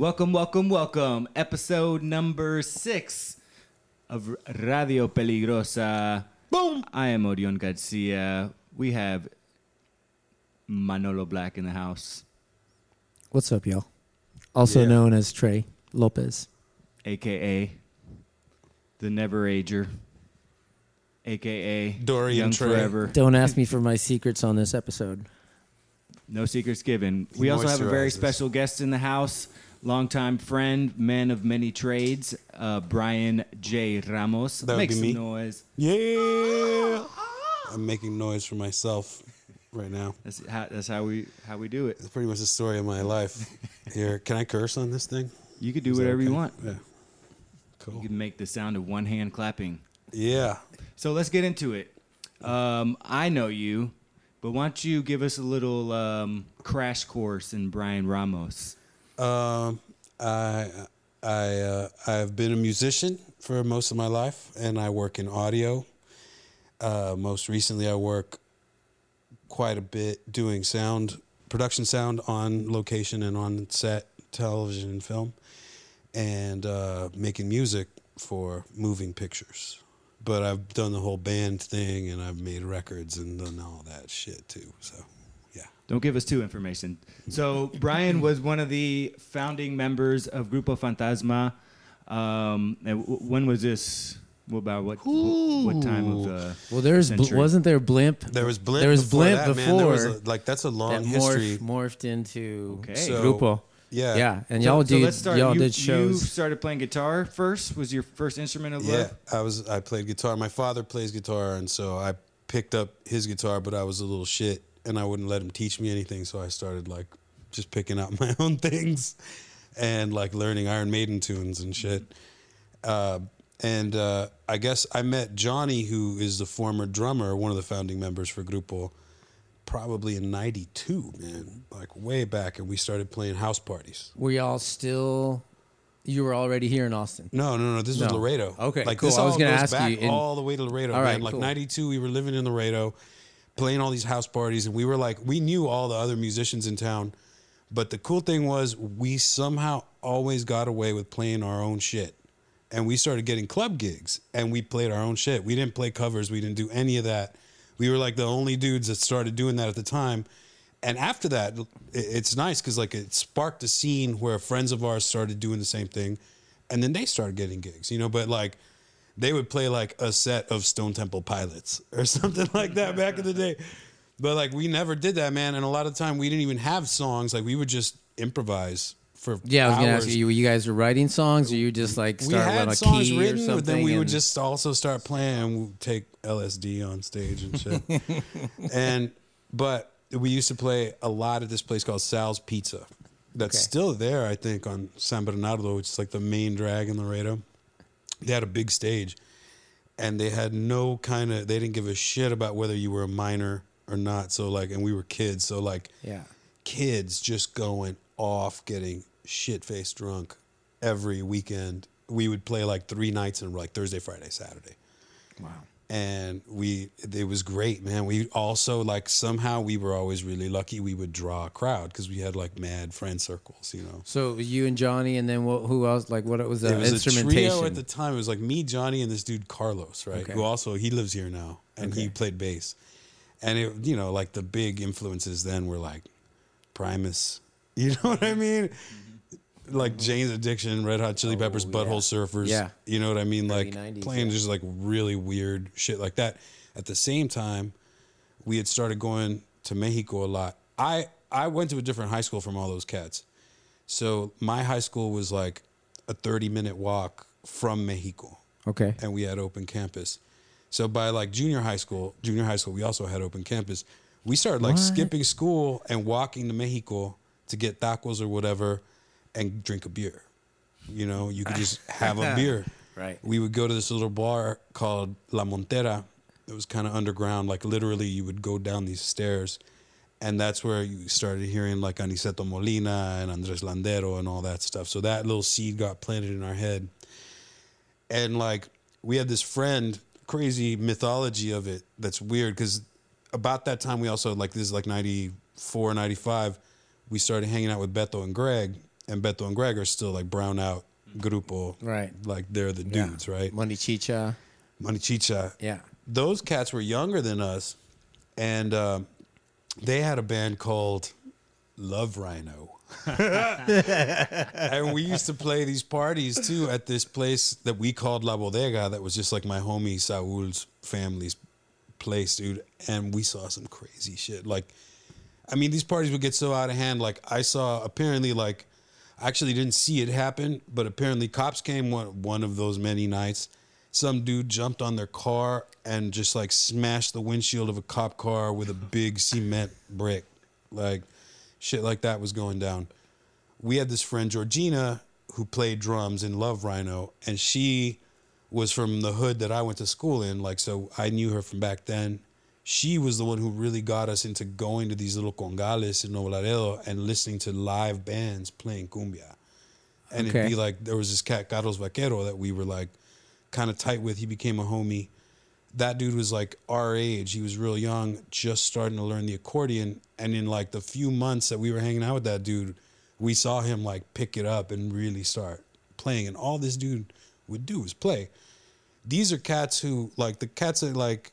Welcome, welcome, welcome. Episode number six of Radio Peligrosa. Boom. I am Orion Garcia. We have Manolo Black in the house, What's up, y'all? Also Yeah. known as Trey Lopez. aka the Never Ager, aka Dorian Young Trey. Forever. Don't ask me for my secrets on this episode. No secrets given. We also have a very moisturizes. special guest in the house, longtime friend, man of many trades, uh, Brian J. Ramos. That would Make be some me. noise. Yeah. I'm making noise for myself right now. That's how, that's how we how we do it. It's pretty much the story of my life. Here, can I curse on this thing? You could do Is that whatever you okay? want. Yeah. Cool. You Cool. can make the sound of one hand clapping. Yeah. So let's get into it. Um, I know you, but why don't you give us a little um, crash course in Brian Ramos? Um, I I uh, I've been a musician for most of my life, and I work in audio. Uh, most recently, I work quite a bit doing sound production, sound on location and on set, television and film, and uh, making music for moving pictures. But I've done the whole band thing, and I've made records and done all that shit too. So. Don't give us too information. So Brian was one of the founding members of Grupo Fantasma. Um, and w- when was this? What about what? What time of the? Well, there's bl- Century. wasn't there Blimp? There was Blimp. There was before Blimp that, man. There was before a- like that's a long that history. morph, morphed into Okay. So- Grupo. Yeah. Yeah, and y'all so did let's start. y'all you, did You started playing guitar first. Was your first instrument of Yeah, love? I was. I played guitar. My father plays guitar, and so I picked up his guitar. But I was a little shit, and I wouldn't let him teach me anything. So I started like just picking out my own things, and like learning Iron Maiden tunes and shit. Uh, and uh, I guess I met Johnny, who is the former drummer, one of the founding members for Grupo, probably in '92, man, like way back, and we started playing house parties. Were y'all still? You were already here in Austin. No, no, no. This was No. Laredo. Okay, like cool. this I all was gonna goes ask back you in- all the way to Laredo. All man. right, like cool. '92, we were living in Laredo, playing all these house parties, and we were like, we knew all the other musicians in town, but the cool thing was we somehow always got away with playing our own shit, and we started getting club gigs, and we played our own shit. We didn't play covers. We didn't do any of that. We were like the only dudes that started doing that at the time. And after that, it's nice because like it sparked a scene where friends of ours started doing the same thing, and then they started getting gigs, you know. But like, they would play like a set of Stone Temple Pilots or something like that back in the day. But like, we never did that, man. And a lot of time, we didn't even have songs. Like, we would just improvise for Yeah, I was gonna ask you. You guys were writing songs, or you just like We start had with a songs key written, or but something? then we would and- just also start playing and we'd take LSD on stage and shit. and but we used to play a lot at this place called Sal's Pizza. That's Okay. still there, I think, on San Bernardo, which is like the main drag in Laredo. They had a big stage, and they had no kind of. They didn't give a shit about whether you were a minor or not. So like, and we were kids, so like, yeah. kids just going off getting shit faced drunk every weekend. We would play like three nights in like Thursday, Friday, Saturday. Wow. And we it was great, man. We also like somehow we were always really lucky we would draw a crowd because we had like mad friend circles, you know. So you and Johnny, and then what, who else? Like what was the it was a instrumentation? trio at the time. It was like me, Johnny, and this dude Carlos, right? Okay. Who also he lives here now, and he played bass. And it, you know, like the big influences then were like Primus. You know what I mean? Like Jane's Addiction, Red Hot Chili. Oh, Peppers, yeah. Butthole Surfers. Yeah. You know what I mean? Like 90s, playing yeah. just like really weird shit like that. At the same time, we had started going to Mexico a lot. I I went to a different high school from all those cats. So my high school was like a 30 minute walk from Mexico okay. and we had open campus. So by like junior high school, junior high school, we also had open campus. We started like skipping school and walking to Mexico to get tacos or whatever and drink a beer. You know, you could just have a beer. Right. We would go to this little bar called La Montera. It was kind of underground. Like literally, you would go down these stairs, and that's where you started hearing like Aniceto Molina and Andres Landero and all that stuff. So that little seed got planted in our head, and like we had this friend, crazy mythology of it that's weird because about that time we also like this is like 94, 95, we started hanging out with Beto and Greg, and Beto and Greg are still like Brownout grupo. Right. Like they're the Yeah. dudes, right? Money Chicha. Money Chicha. Yeah. Those cats were younger than us, and um, they had a band called Love Rhino. and we used to play these parties too at this place that we called La Bodega, that was just like my homie Saul's family's place, dude. And we saw some crazy shit. Like, I mean, these parties would get so out of hand. Like, I saw apparently, like, actually didn't see it happen, but apparently, cops came one one of those many nights. Some dude jumped on their car and just like smashed the windshield of a cop car with a big cement brick. Like, shit like that was going down. We had this friend, Georgina, who played drums in Love Rhino, and she was from the hood that I went to school in. Like, so I knew her from back then. She was the one who really got us into going to these little congales in Nuevo Laredo and listening to live bands playing cumbia. And Okay. it'd be like, there was this cat, Carlos Vaquero, that we were like kind of tight with. He became a homie. That dude was like our age. He was real young, just starting to learn the accordion. And in like the few months that we were hanging out with that dude, we saw him like pick it up and really start playing. And all this dude would do was play. These are cats who like the cats that like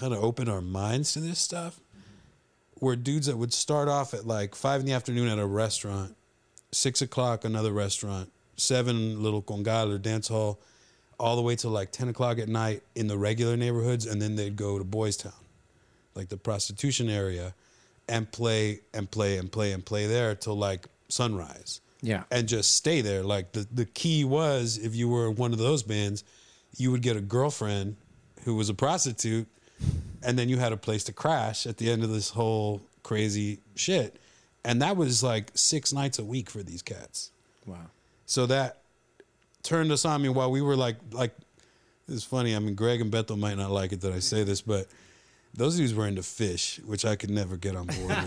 kind of open our minds to this stuff were dudes that would start off at like five in the afternoon at a restaurant, six o'clock another restaurant, seven little congal or dance hall, all the way till like ten o'clock at night in the regular neighborhoods, and then they'd go to Boys Town, like the prostitution area, and play and play and play and play there till like sunrise Yeah. and just stay there. Like the, the key was if you were one of those bands, you would get a girlfriend who was a prostitute, and then you had a place to crash at the end of this whole crazy shit. And that was like six nights a week for these cats. Wow. So that turned us on. I mean, while we were like, like, it's funny. I mean, Greg and Beto might not like it that I say this, but those dudes were into Phish, which I could never get on board with. like,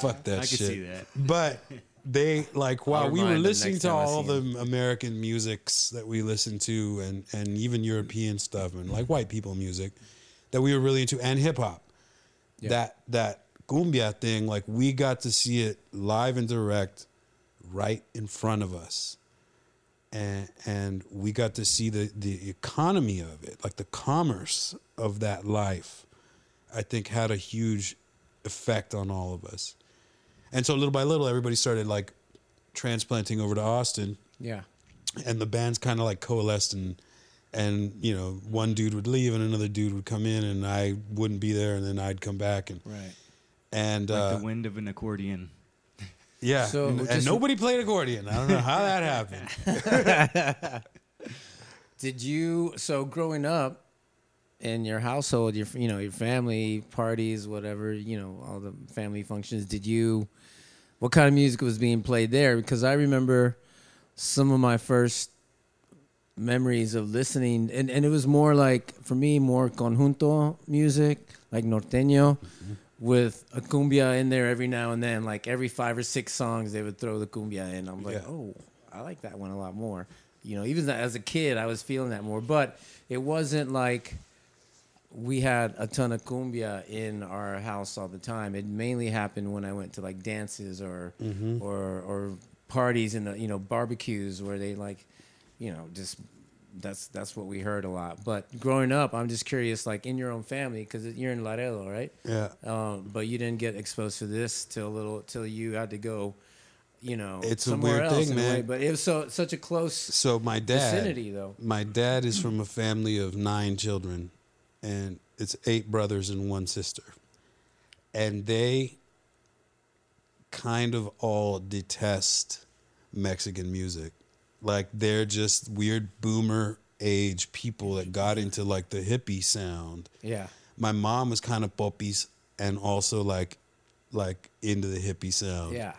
fuck that shit. I shit. can see that. But they like while we were listening to all the American musics that we listened to and and even European stuff and like white people music that we were really into and hip hop. Yeah. That that cumbia thing, like we got to see it live and direct right in front of us. And and we got to see the the economy of it, like the commerce of that life. I think had a huge effect on all of us. And so little by little, everybody started like transplanting over to Austin, Yeah. and the bands kind of like coalesced, and and you know one dude would leave and another dude would come in, and I wouldn't be there, and then I'd come back, and Right. and Like uh, the wind of an accordion. yeah, So, and, and just- nobody played accordion. I don't know how that happened. Did you so growing up in your household, your you know your family parties, whatever you know, all the family functions? Did you? What kind of music was being played there? Because I remember some of my first memories of listening, and, and it was more like for me more conjunto music, like norteño, with a cumbia in there every now and then. Like every five or six songs, they would throw the cumbia in. I'm like, Yeah. oh, I like that one a lot more. You know, even as a kid, I was feeling that more, but it wasn't like we had a ton of cumbia in our house all the time. It mainly happened when I went to like dances or mm-hmm. or or parties and you know barbecues where they like, you know, just that's that's what we heard a lot. But growing up, I'm just curious, like in your own family, because you're in Laredo, right? yeah, Um, but you didn't get exposed to this till little till you had to go, you know, It's a somewhere weird else thing, in a way. man. But it was so such a close so my dad, vicinity, though. my dad is from a family of nine children, and it's eight brothers and one sister, and they kind of all detest Mexican music. Like they're just weird boomer age people that got into like the hippie sound. Yeah, My mom was kind of poppies and also like like into the hippie sound. Yeah,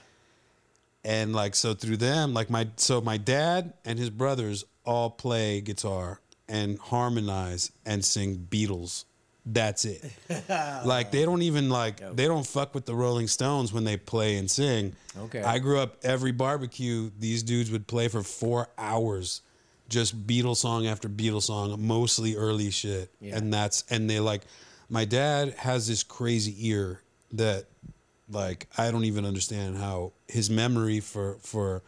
and like so through them like my so my dad and his brothers all play guitar and harmonize and sing beatles that's it like they don't even like they don't fuck with the rolling stones when they play and sing Okay. i grew up every barbecue these dudes would play for four hours just beatles song after beatles song mostly early shit Yeah. and that's and they like my dad has this crazy ear that Like I don't even understand how his memory for for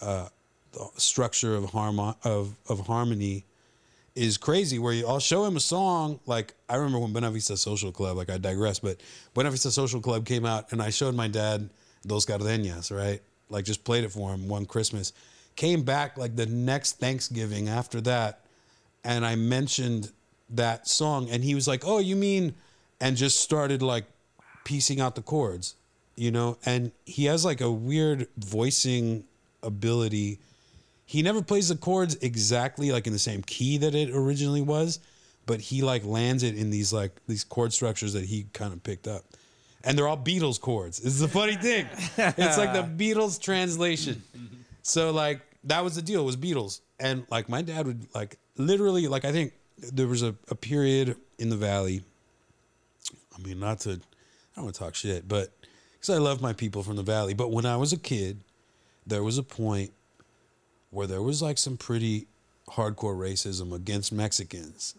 uh, the structure of harmon of of harmony is crazy. Where you, I'll show him a song. Like I remember when Buena Vista Social Club. Like I digress, but Buena Vista Social Club came out, and I showed my dad Dos Gardenias, right? Like just played it for him one Christmas. Came back like the next Thanksgiving after that, and I mentioned that song, and he was like, "Oh, you mean?" and just started like piecing out the chords, you know. And he has like a weird voicing ability. He never plays the chords exactly like in the same key that it originally was, but he like lands it in these like these chord structures that he kind of picked up. And they're all Beatles chords. This is the funny thing. it's like the Beatles translation. So like that was the deal. It was Beatles. And like my dad would like literally like I think there was a, a period in the valley I mean, not to, I don't want to talk shit, but because I love my people from the valley. But when I was a kid, there was a point where there was like some pretty hardcore racism against Mexicans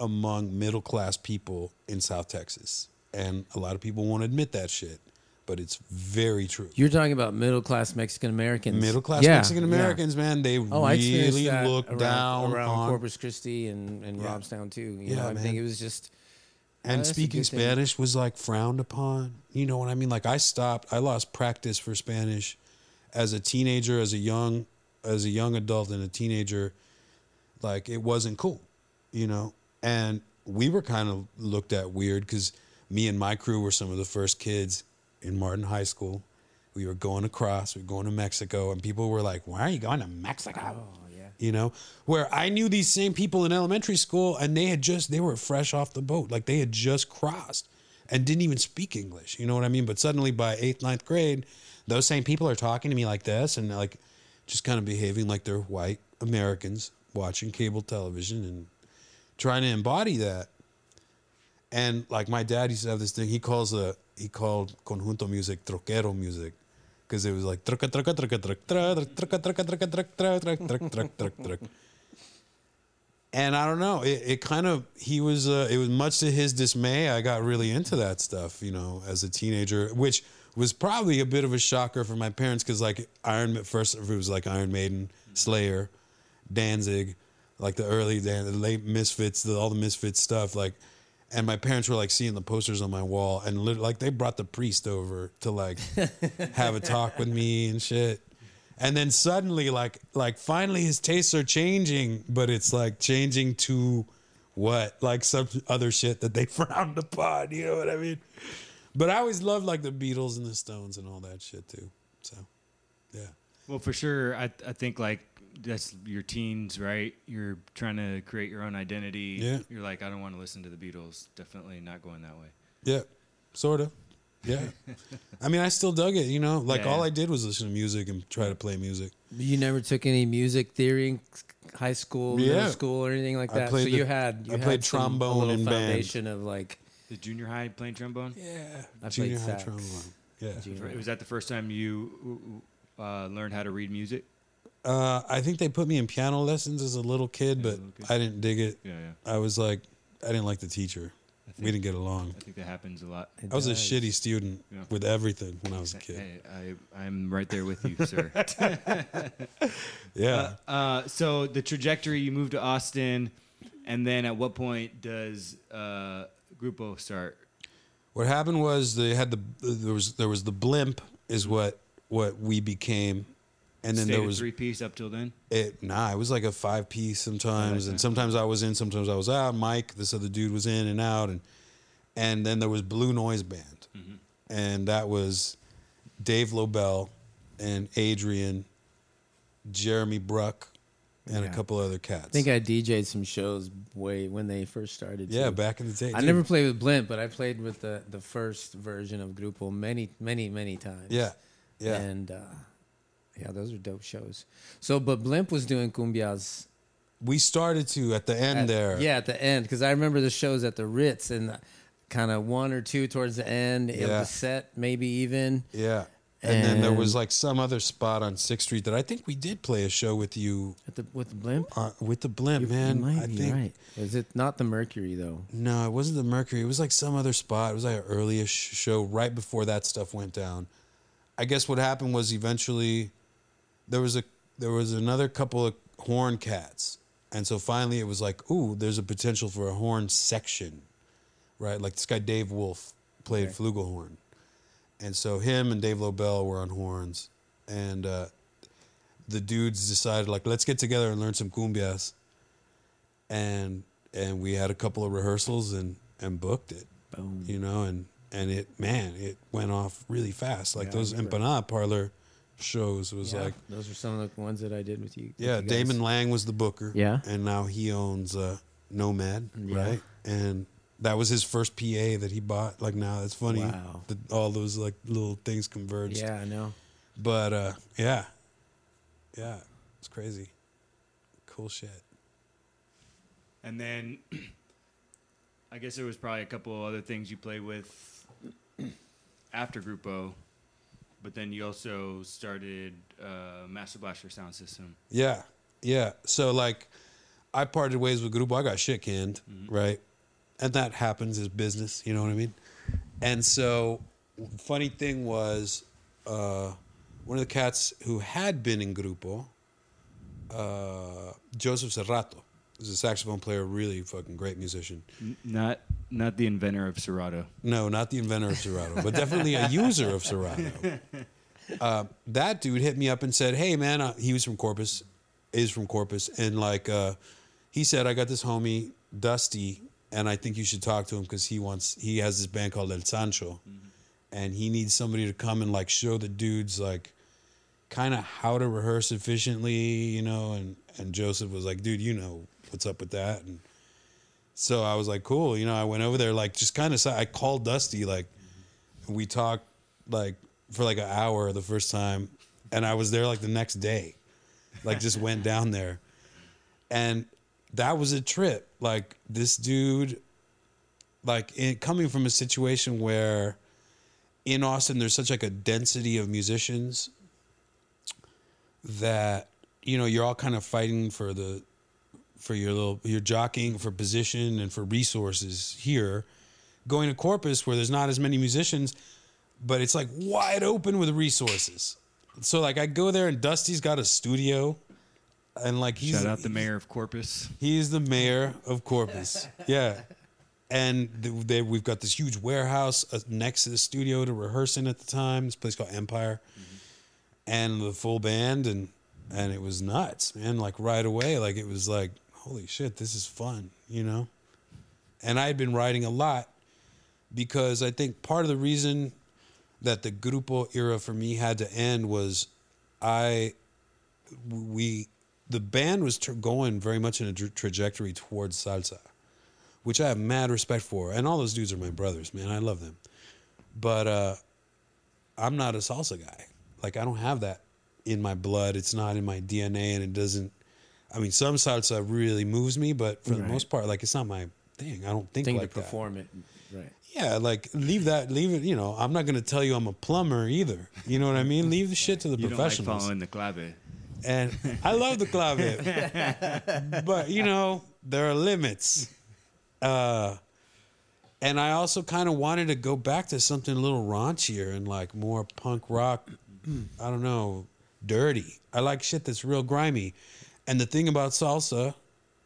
among middle class people in South Texas. And a lot of people won't admit that shit, but it's very true. You're talking about middle class Mexican Americans. Middle class Yeah, Mexican yeah. Americans, man, they Oh, really look around, down around on Corpus Christi and, and Yeah. Robstown too. You Yeah, know, I man. think it was just and a speaking good thing. Spanish was like frowned upon. You know what I mean? Like I stopped. I lost practice for Spanish as a teenager, as a young, as a young adult and a teenager. Like it wasn't cool, you know. And we were kind of looked at weird because me and my crew were some of the first kids in Martin High School. We were going across. We were going to Mexico, and people were like, "Why are you going to Mexico?" oh yeah. you know where i knew these same people in elementary school and they had just they were fresh off the boat like they had just crossed and didn't even speak english you know what i mean but suddenly by eighth ninth grade those same people are talking to me like this and like just kind of behaving like they're white americans watching cable television and trying to embody that and like my dad used to have this thing he calls a he called conjunto music troquero music because it was like. And I don't know, it, it kind of he was uh, it was much to his dismay. I got really into that stuff, you know, as a teenager, which was probably a bit of a shocker for my parents because like Iron first it was like Iron Maiden, mm-hmm. Slayer, Danzig, like the early Dan, the late Misfits, the, all the Misfits stuff, like. And my parents were like seeing the posters on my wall, and lit- like they brought the priest over to like have a talk with me and shit. And then suddenly, like, like finally, his tastes are changing, but it's like changing to what, like some other shit that they frowned upon. You know what I mean? But I always loved like the Beatles and the Stones and all that shit too. So, yeah, Well, for sure, I I think like that's your teens, right? You're trying to create your own identity. Yeah. You're like, I don't want to listen to the Beatles. Definitely not going that way. yeah, sort of. Yeah, I mean, I still dug it. You know, like Yeah. all I did was listen to music and try to play music. You never took any music theory in high school, Yeah. middle school, or anything like that. so the- you had you I had played some- a trombone little in band. foundation of like The junior high playing trombone. Yeah, I junior played high sax. trombone. Yeah. junior. Was that the first time you uh, learned how to read music? Uh, I think they put me in piano lessons as a little kid, As but little kid. I didn't dig it. Yeah, yeah. I was like, I didn't like the teacher. Think, We didn't get along. I think that happens a lot. It I was a shitty student Yeah. with everything when I was a kid. Hey, I, I'm right there with you, sir. Yeah. Uh, so the trajectory, you moved to Austin, and then at what point does uh, Grupo start? what happened was they had the there was there was the blimp is what what we became, and then Stayed there was three piece up till then. it. Nah, it was like a five piece sometimes, Okay. and sometimes I was in, sometimes I was out. Mike, this other dude, was in and out, and and then there was Blue Noise Band, Mm-hmm. and that was Dave Lobel and Adrian, Jeremy Bruck, and a couple other cats. I think I DJ'd some shows way when they first started. yeah, too. back in the day. I dude. never played with Blimp, but I played with the the first version of Grupo many, many, many times. Yeah, yeah. And uh, yeah, those are dope shows. So, but Blimp was doing cumbias we started to at the end at- there. Yeah, at the end, because I remember the shows at the Ritz and kind of one or two towards the end of the set, maybe even. yeah. And, then there was like some other spot on Sixth Street that I think we did play a show with you At the, with the blimp. uh, with the blimp, You- man. you might I think right. Is it not the Mercury though? no, it wasn't the Mercury. It was like some other spot. It was like an earliest show right before that stuff went down. I guess what happened was eventually there was a there was another couple of horn cats, and so finally it was like, ooh, there's a potential for a horn section, right? Like this guy Dave Wolf played Okay. flugelhorn, and so him and Dave Lobel were on horns, and uh, the dudes decided like let's get together and learn some cumbias, and and we had a couple of rehearsals and and booked it, Boom. you know, and and it man it went off really fast. Like Yeah, those empanada parlor shows was Yeah, like those are some of the ones that I did with you. with yeah, you. Damon Lang was the booker. Yeah. and now he owns uh, Nomad, Yeah. right? And that was his first PA that he bought. Like now, it's funny. Wow. that all those like little things converged. Yeah, I know. But uh, yeah, yeah, it's crazy. Cool shit. And then I guess there was probably a couple other things you played with after Grupo, but then you also started uh, Master Blaster Sound System. Yeah, yeah. So like, I parted ways with Grupo. I got shit canned, right? And that happens as business. You know what I mean? And so, funny thing was, uh, one of the cats who had been in Grupo, uh, Joseph Serrato, is a saxophone player, really fucking great musician. Not not the inventor of Serato. No, not the inventor of Serato, but definitely a user of Serato. Uh, that dude hit me up and said, "Hey, man, uh, he was from Corpus, is from Corpus, and like, uh, he said, I got this homie Dusty, and I think you should talk to him because he wants he has this band called El Sancho, mm-hmm. and he needs somebody to come and like show the dudes like." kind of how to rehearse efficiently, you know, and and Joseph was like, dude, you know what's up with that, and so I was like, cool, you know, I went over there like just kind of I called Dusty like mm-hmm. we talked like for like an hour the first time, and I was there like the next day, like just went down there, and that was a trip. Like this dude, like in, coming from a situation where in Austin there's such like a density of musicians that you know you're all kind of fighting for the for your little you're jockeying for position and for resources here. Going to corpus where there's not as many musicians but it's like wide open with resources. So like i go there and dusty's got a studio and like he's Shout out the mayor of Corpus. He's the mayor of Corpus. yeah. And th- they, we've got this huge warehouse uh, next to the studio to rehearse in at the time. This place called Empire, and the full band, and and it was nuts, man. Like right away, like it was like, holy shit, this is fun, you know. And I had been writing a lot because I think part of the reason that the Grupo era for me had to end was I we the band was going very much in a tra- trajectory towards salsa, which I have mad respect for, and all those dudes are my brothers, man. I love them, but uh, I'm not a salsa guy. Like I don't have that in my blood. It's not in my DNA, and it doesn't. I mean, some salsa really moves me, but for the most part, like it's not my thing. I don't think Thing like to that. perform it. Right. Yeah, like leave that, leave it. You know, I'm not gonna tell you I'm a plumber either. You know what I mean? Leave the shit to the You don't like professionals following the clave. And I love the clave, but you know there are limits. Uh, and I also kind of wanted to go back to something a little raunchier and like more punk rock. I don't know, dirty. I like shit that's real grimy. And the thing about salsa,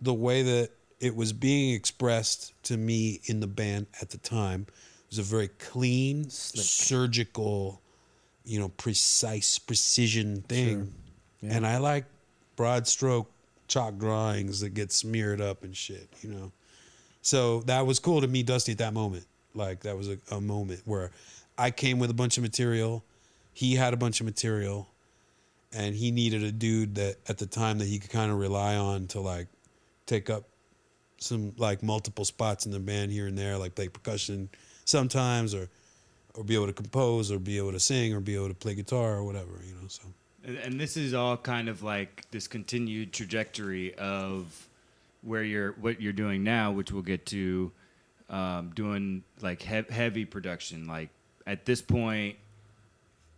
the way that it was being expressed to me in the band at the time was a very clean, Slick. surgical, you know, precise, precision thing. Yeah. And I like broad stroke chalk drawings that get smeared up and shit, you know. So that was cool to meet Dusty at that moment. Like that was a, a moment where I came with a bunch of material, he had a bunch of material, and he needed a dude that at the time that he could kind of rely on to like take up some like multiple spots in the band here and there, like play percussion sometimes or or be able to compose or be able to sing or be able to play guitar or whatever, you know. So And, this is all kind of like this continued trajectory of where you're what you're doing now, which we'll get to, um, doing like he- heavy production. Like at this point,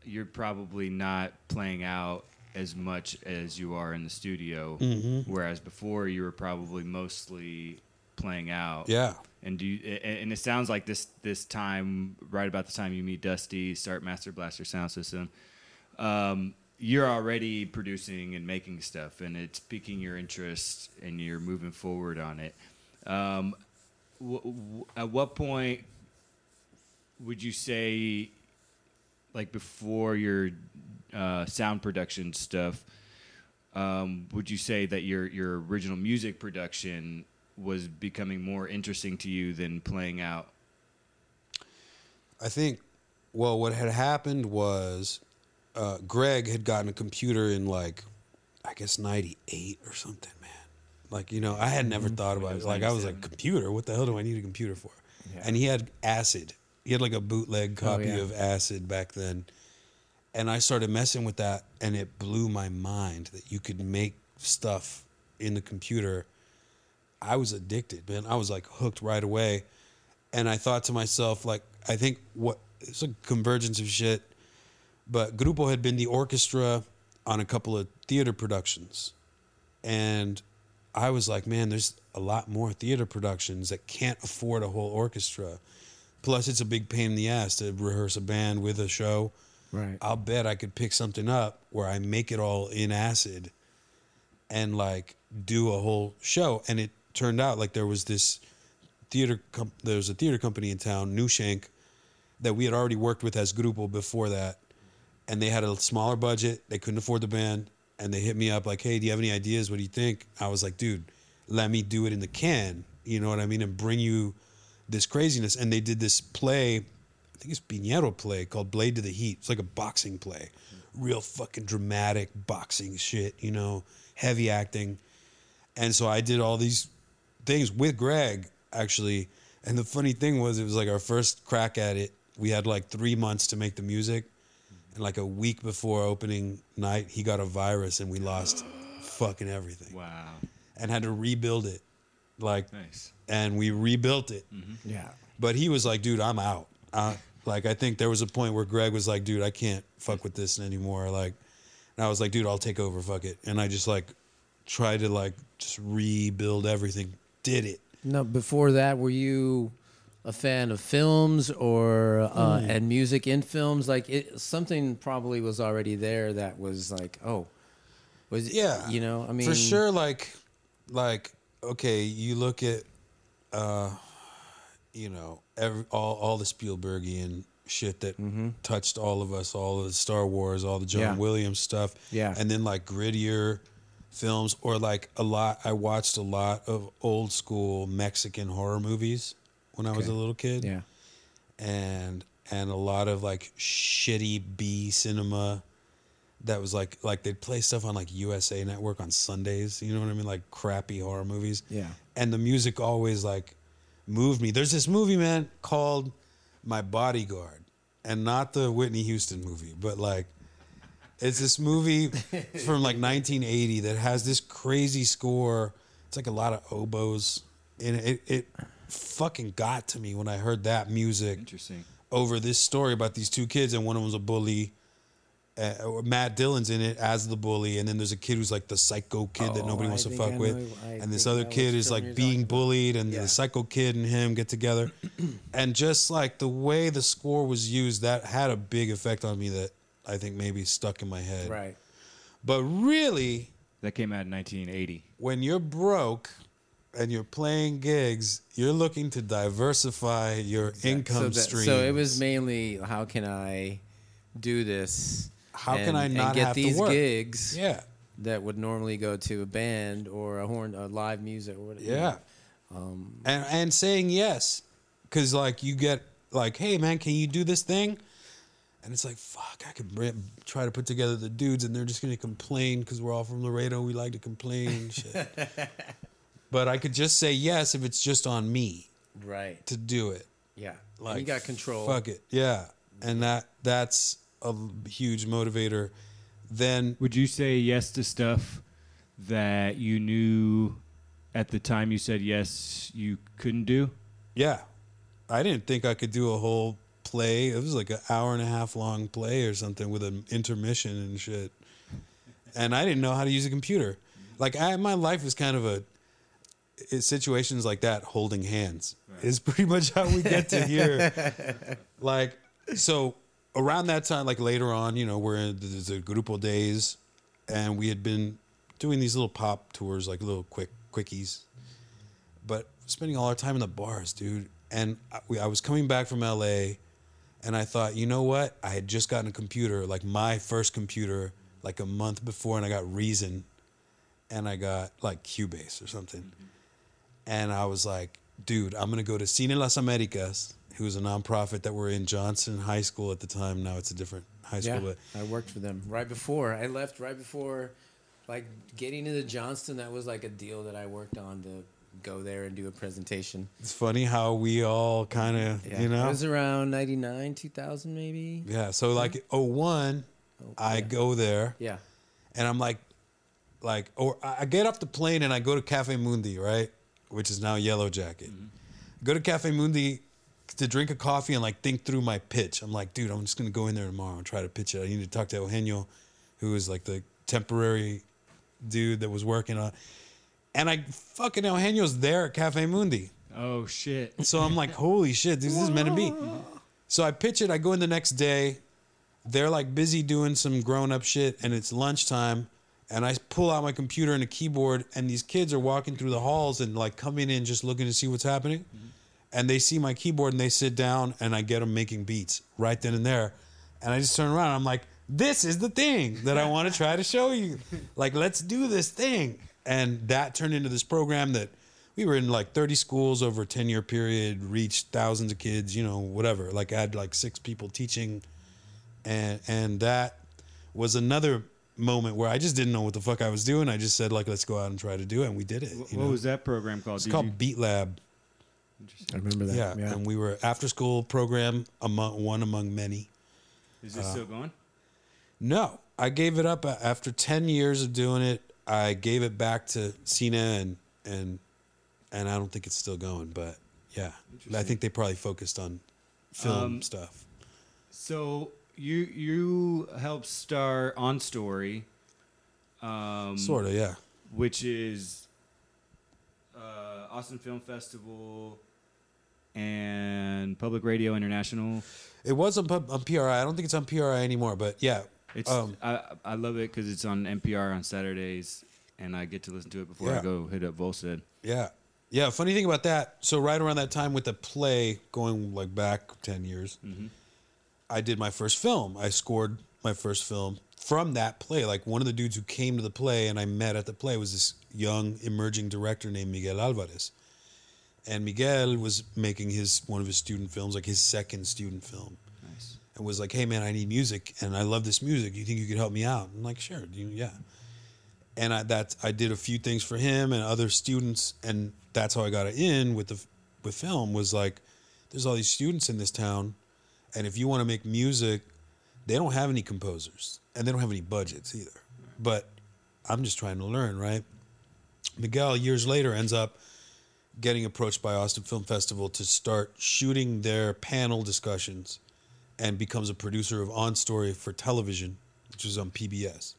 you're probably not playing out as much as you are in the studio. Whereas before, you were probably mostly playing out. Yeah. And do you, and it sounds like this this time, right about the time you meet Dusty, start Master Blaster Sound System, um, you're already producing and making stuff, and it's piquing your interest, and you're moving forward on it. Um, w- w- at what point would you say, like before your uh, sound production stuff, um, would you say that your your original music production was becoming more interesting to you than playing out? I think, well, what had happened was uh, Greg had gotten a computer in like, I guess, 98 or something, man. Like, you know, I had never thought about it. Like, I was like, computer? What the hell do I need a computer for? Yeah. And he had Acid. He had like a bootleg copy yeah. of Acid back then. And I started messing with that, and it blew my mind that you could make stuff in the computer. I was addicted, man. I was like hooked right away. And I thought to myself, like, I think what it's a convergence of shit. But Grupo had been the orchestra on a couple of theater productions. And I was like, man, there's a lot more theater productions that can't afford a whole orchestra. Plus, it's a big pain in the ass to rehearse a band with a show. Right. I'll bet I could pick something up where I make it all in acid and like do a whole show. And it turned out like there was this theater, com- there was a theater company in town, New Shank, that we had already worked with as Grupo before that. And they had a smaller budget. They couldn't afford the band. And they hit me up like, hey, do you have any ideas? What do you think? I was like, dude, let me do it in the can. You know what I mean? And bring you this craziness. And they did this play, I think it's Pinheiro play called Blade to the Heat. It's like a boxing play. Real fucking dramatic boxing shit, you know, heavy acting. And so I did all these things with Greg, actually. And the funny thing was, it was like our first crack at it. We had like three months to make the music. And like a week before opening night, he got a virus and we lost fucking everything Wow, and had to rebuild it. Like, nice. and we rebuilt it. Yeah. But he was like, dude, I'm out. Uh, like, I think there was a point where Greg was like, dude, I can't fuck with this anymore. Like, and I was like, dude, I'll take over. Fuck it. And I just like tried to like just rebuild everything. Did it. No, before that, were you a fan of films or uh, Hmm. and music in films? Like it, something probably was already there that was like, oh, was Yeah. you know, I mean, for sure like like okay you look at uh you know every all, all the spielbergian shit that touched all of us all of the star wars all the john Yeah. williams stuff Yeah. and then like grittier films or like a lot i watched a lot of old school mexican horror movies when i was a little kid yeah, and and a lot of like shitty B cinema that was like like they'd play stuff on like USA Network on Sundays. You know what I mean? Like crappy horror movies. Yeah. And the music always like moved me. There's this movie, man, called My Bodyguard, and not the Whitney Houston movie, but like it's this movie from like 1980 that has this crazy score. It's like a lot of oboes, and it it fucking got to me when I heard that music Interesting. over this story about these two kids, and one of them's a bully. Uh, Matt Dillon's in it as the bully, and then there's a kid who's like the psycho kid that Oh, nobody I wants to fuck with, and this other kid is like being bullied, and Yeah. the psycho kid and him get together, and just like the way the score was used, that had a big effect on me that I think maybe stuck in my head. right. But really, That came out in 1980. when you're broke and you're playing gigs, you're looking to diversify your income so, streams. so it was mainly how can I do this? How can and- I and not get these gigs yeah. that would normally go to a band or a horn, a live music or whatever? Yeah. Um, and and saying yes because like you get like hey man can you do this thing and it's like fuck i could try to put together the dudes and they're just gonna complain because we're all from laredo we like to complain and shit but i could just say yes if it's just on me right. to do it Yeah. like you got control. fuck it yeah and that that's a huge motivator then Would you say yes to stuff that you knew at the time you said yes you couldn't do? Yeah. I didn't think I could do a whole play. It was like an hour and a half long play or something with an intermission and shit. And I didn't know how to use a computer. Like I, my life was kind of a it's situations like that holding hands is pretty much how we get to here. like so around that time, like later on, you know, we're in the, the Grupo days, and we had been doing these little pop tours, like little quick quickies, but spending all our time in the bars, dude. And I, we, I was coming back from LA, and I thought, you know what? I had just gotten a computer, like my first computer, like a month before, and I got Reason, and I got like Cubase or something, mm-hmm. And I was like, dude, I'm gonna go to Cine Las Americas, who's a nonprofit that were in Johnston High School at the time. Now it's a different high school, Yeah, but I worked for them right before I left. Right before, like getting into Johnston, that was like a deal that I worked on to go there and do a presentation. it's funny how we all kind of, Yeah, you know. it was around '99, 2000, maybe. yeah. So like 01, I yeah. go there. Yeah, and I'm like, like, or I get off the plane and I go to Cafe Mundi, right, which is now Yellow Jacket. Mm-hmm. Go to Cafe Mundi to drink a coffee and like think through my pitch. I'm like, dude, I'm just gonna go in there tomorrow and try to pitch it. I need to talk to Eugenio, who is like the temporary dude that was working on. And I fucking Eugenio's there at Cafe Mundi. Oh shit. So I'm like, holy shit, this is meant to be. So I pitch it. I go in the next day. They're like busy doing some grown up shit, and it's lunchtime. And I pull out my computer and a keyboard, and these kids are walking through the halls and like coming in just looking to see what's happening. Mm-hmm. And they see my keyboard and they sit down, and I get them making beats right then and there. And I just turn around. And I'm like, this is the thing that I want to try to show you. Like, let's do this thing. And that turned into this program that we were in like 30 schools over a 10 year period, reached thousands of kids, you know, whatever. Like I had like six people teaching. And, and that was another moment where I just didn't know what the fuck I was doing. I just said like, let's go out and try to do it. And we did it. What you what was that program called? It's Did called you- Beat Lab. I remember that. Yeah. Yeah, And we were after school program among one among many. Is this still going? No, I gave it up after 10 years of doing it. I gave it back to Cine and, and, and I don't think it's still going, but yeah, I think they probably focused on film Um, stuff. So you you helped star on Story, um, Sort of, yeah. which is uh, Austin Film Festival and Public Radio International. It was on, pub- on PRI. I don't think it's on PRI anymore, but yeah. It's Um, I I love it because it's on NPR on Saturdays, and I get to listen to it before Yeah. I go hit up Volstead. Yeah. Yeah. Funny thing about that. So, right around that time with the play going like back 10 years, Mm-hmm. I did my first film. I scored my first film from that play. Like one of the dudes who came to the play and I met at the play was this young emerging director named Miguel Alvarez. And Miguel was making his one of his student films, like his second student film. Nice. and was like, "Hey man, I need music, and I love this music. You think you could help me out?" I'm like, "Sure, you, yeah." And I that I did a few things for him and other students, and that's how I got it in with the with film. Was like, there's all these students in this town, and if you want to make music, they don't have any composers, and they don't have any budgets either. But I'm just trying to learn, right? Miguel years later ends up getting approached by Austin Film Festival to start shooting their panel discussions and becomes a producer of On Story for television, which is on PBS.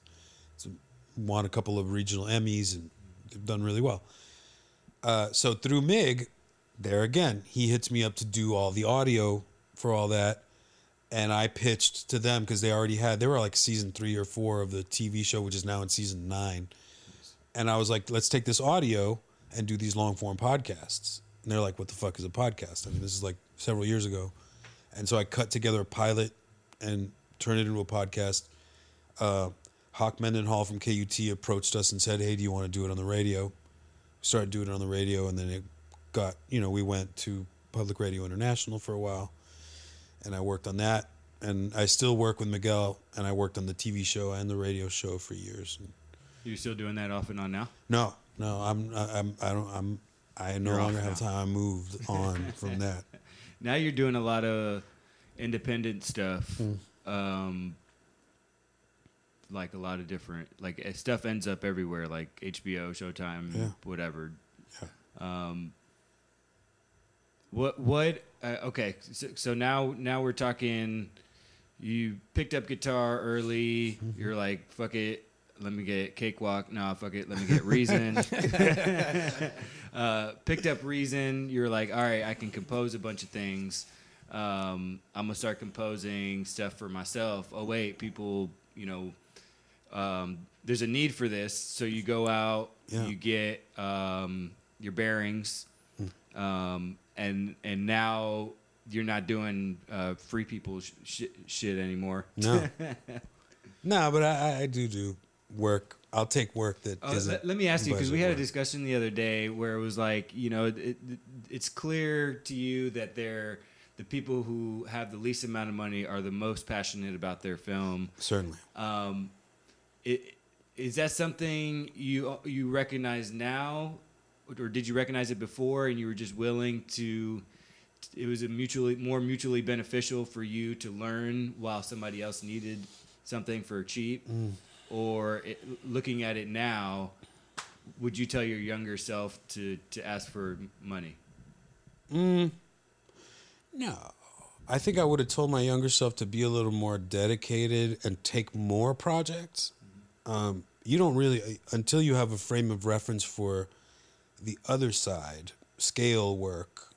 It's won a couple of regional Emmys and they've done really well. Uh, so through MIG, there again, he hits me up to do all the audio for all that. And I pitched to them because they already had, they were like season three or four of the TV show, which is now in season nine. And I was like, let's take this audio and do these long form podcasts. And they're like, what the fuck is a podcast? I mean, this is like several years ago. And so I cut together a pilot and turned it into a podcast. Uh, Hawk Mendenhall from KUT approached us and said, hey, do you want to do it on the radio? Started doing it on the radio, and then it got, you know, we went to Public Radio International for a while, and I worked on that. And I still work with Miguel, and I worked on the TV show and the radio show for years. You're still doing that off and on now? No, no, I'm, I- I'm, I don't, I'm, I no You're longer have now. time. I moved on from that. Now you're doing a lot of independent stuff. Hmm. Um, like a lot of different like eh, stuff ends up everywhere, like HBO, Showtime, Yeah. whatever. Yeah. Um, What what? Uh, okay, so, so now now we're talking. You picked up guitar early. You're like, fuck it. Let me get cakewalk. No, fuck it. Let me get reason. uh, picked up reason. You're like, all right, I can compose a bunch of things. Um, I'm gonna start composing stuff for myself. Oh wait, people, you know, um, there's a need for this. So you go out, Yeah. you get um, your bearings, um, and and now you're not doing uh, free people sh- sh- shit anymore. No, no, but I, I- do do work. I'll take work that Oh, let, let me ask you because we had a discussion the other day where it was like you know it, it, it's clear to you that they're the people who have the least amount of money are the most passionate about their film. Certainly. Um, it, is that something you you recognize now, or did you recognize it before and you were just willing to? It was a mutually more mutually beneficial for you to learn while somebody else needed something for cheap, or it, looking at it now, would you tell your younger self to to ask for money? Mm, no. I think I would have told my younger self to be a little more dedicated and take more projects. Um, you don't really, until you have a frame of reference for the other side, scale work,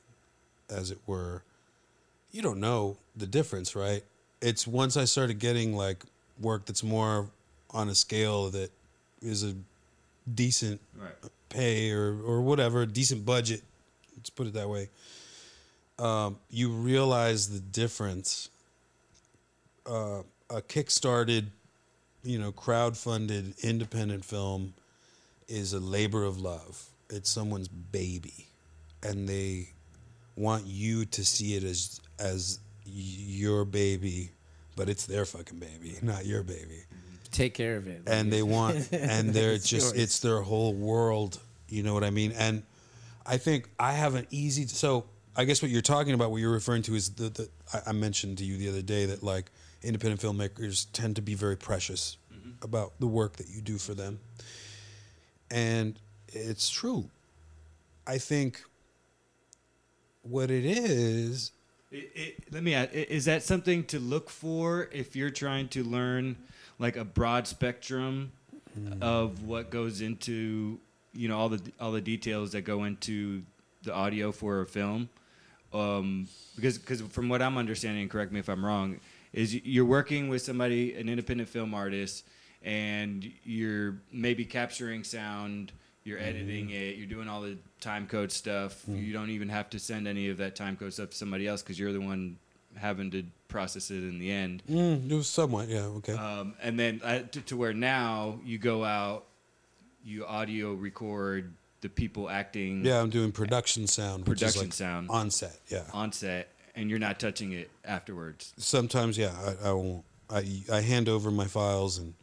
as it were, you don't know the difference, right? It's once I started getting like work that's more on a scale that is a decent Right. pay or or whatever, decent budget. Let's put it that way. Um, you realize the difference. Uh, a kickstarted, you know, crowd-funded independent film is a labor of love. It's someone's baby, and they want you to see it as as your baby, but it's their fucking baby, not your baby Take care of it. and they want and they're It's just yours. it's their whole world you know what i mean and i think i have an easy so i guess what you're talking about what you're referring to is the, the I, I mentioned to you the other day that like independent filmmakers tend to be very precious mm-hmm. about the work that you do for them and it's true i think what it is It, it, let me ask: Is that something to look for if you're trying to learn like a broad spectrum of what goes into you know all the all the details that go into the audio for a film? Um, because because from what I'm understanding, correct me if I'm wrong, is you're working with somebody, an independent film artist, and you're maybe capturing sound. You're editing it. You're doing all the time code stuff. You don't even have to send any of that time code stuff to somebody else because you're the one having to process it in the end. mm, it was somewhat yeah okay Um, and then uh, to, to where now you go out, you audio record the people acting yeah i'm doing production sound production like sound on set yeah on set, and you're not touching it afterwards. sometimes yeah I, I won't I, I hand over my files and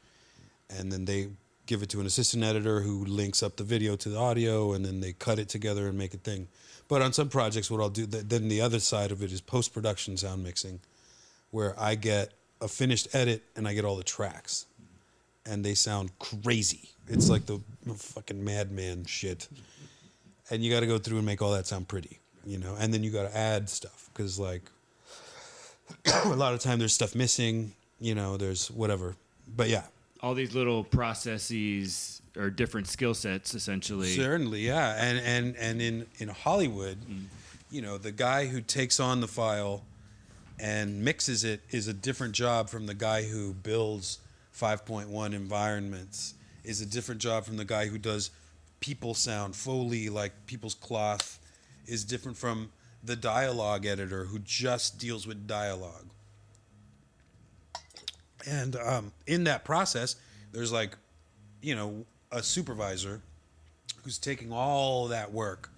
and then they give it to an assistant editor who links up the video to the audio and then they cut it together and make a thing. But on some projects what i'll do then the other side of it is post-production sound mixing where i get a finished edit and i get all the tracks. And they sound crazy. It's like the fucking madman shit. And you got to go through and make all that sound pretty you know? And then you got to add stuff because like a lot of time there's stuff missing you know there's whatever. But yeah All these little processes or different skill sets, essentially. certainly yeah. And and and in in hollywood mm-hmm. you know the guy who takes on the file and mixes it is a different job from the guy who builds 5.1 environments is a different job from the guy who does people sound. Foley like people's cloth is different from the dialogue editor who just deals with dialogue and um, in that process there's like you know a supervisor who's taking all that work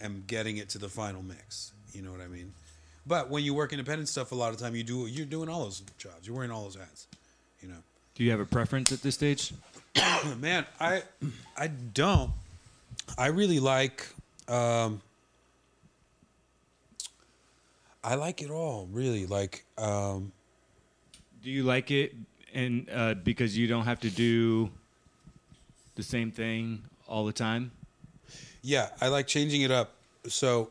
and getting it to the final mix. You know what i mean? But when you work independent stuff a lot of time you do you're doing all those jobs. You're wearing all those hats you know? Do you have a preference at this stage? man i i don't. I really like um i like it all really. Like um Do you like it, and uh, because you don't have to do the same thing all the time? Yeah, I like changing it up. So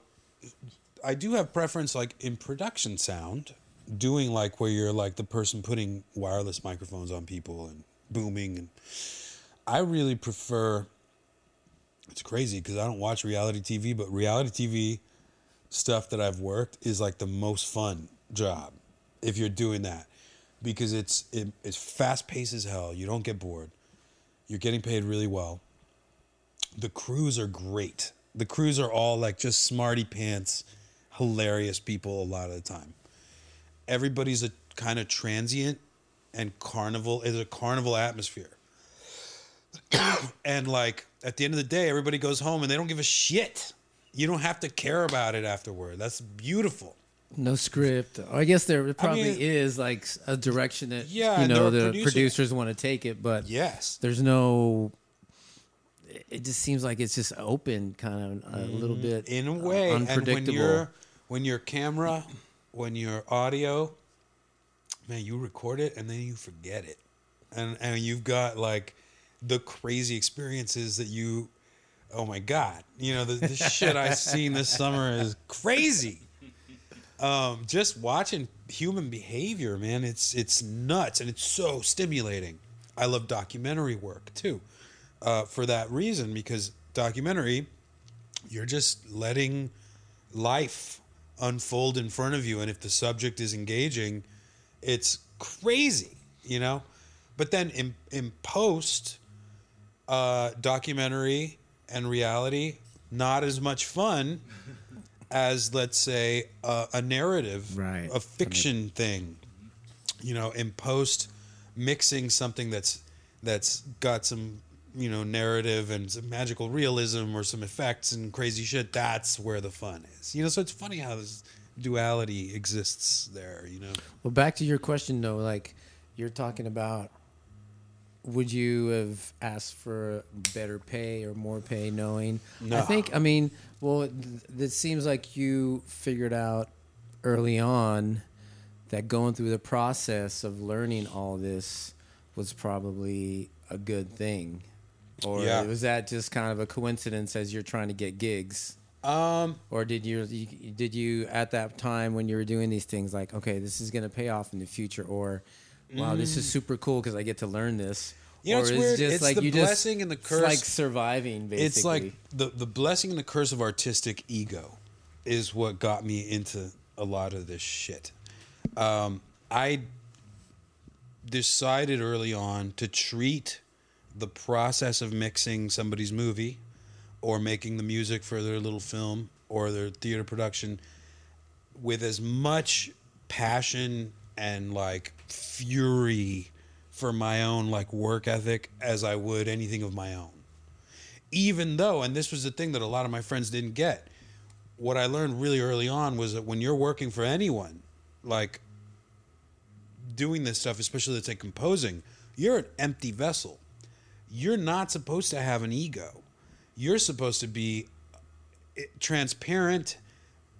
I do have preference like in production sound, doing like where you're like the person putting wireless microphones on people and booming and I really prefer it's crazy because I don't watch reality TV, but reality TV stuff that I've worked is like the most fun job if you're doing that because it's it, it's fast paced as hell. You don't get bored. You're getting paid really well. The crews are great. The crews are all like just smarty pants, hilarious people a lot of the time. Everybody's a kind of transient and carnival is a carnival atmosphere. and like at the end of the day, everybody goes home and they don't give a shit. You don't have to care about it afterward. That's beautiful. No script. I guess there probably mean- is like a direction that Yeah, you know the producers want to take it, but Yes. there's no. It just seems like it's just open, kind of a little bit Mm-hmm. in a way and when unpredictable. you're when your camera when your audio man you record it and then you forget it and and you've got like the crazy experiences that you oh my god you know the, the shit i've seen this summer is crazy um just watching human behavior man it's it's nuts and it's so stimulating. I love documentary work too uh, for that reason because documentary you're just letting life unfold in front of you and if the subject is engaging it's crazy you know? But then in, in post uh, documentary and reality not as much fun as let's say a, a narrative Right. a fiction thing you know in post mixing something that's that's got some you know narrative and some magical realism or some effects and crazy shit that's where the fun is you know so it's funny how this duality exists there you know Well, back to your question though, like you're talking about, would you have asked for better pay or more pay, knowing? No. I think. I mean, well, it, it seems like you figured out early on that going through the process of learning all this was probably a good thing, or Yeah. was that just kind of a coincidence as you're trying to get gigs? um or did you, you did you at that time when you were doing these things like okay this is going to pay off in the future or wow this is super cool because i get to learn this Mm. You know, or it's is weird. just It's like the you blessing just, and the it's curse. like surviving basically it's like the the blessing and the curse of artistic ego is what got me into a lot of this shit. Um, I decided early on to treat the process of mixing somebody's movie or making the music for their little film or their theater production with as much passion and like fury for my own like work ethic as I would anything of my own even though, and this was the thing that a lot of my friends didn't get, what I learned really early on was that when you're working for anyone, like doing this stuff, especially let's say composing, you're an empty vessel. You're not supposed to have an ego. You're supposed to be eh, transparent,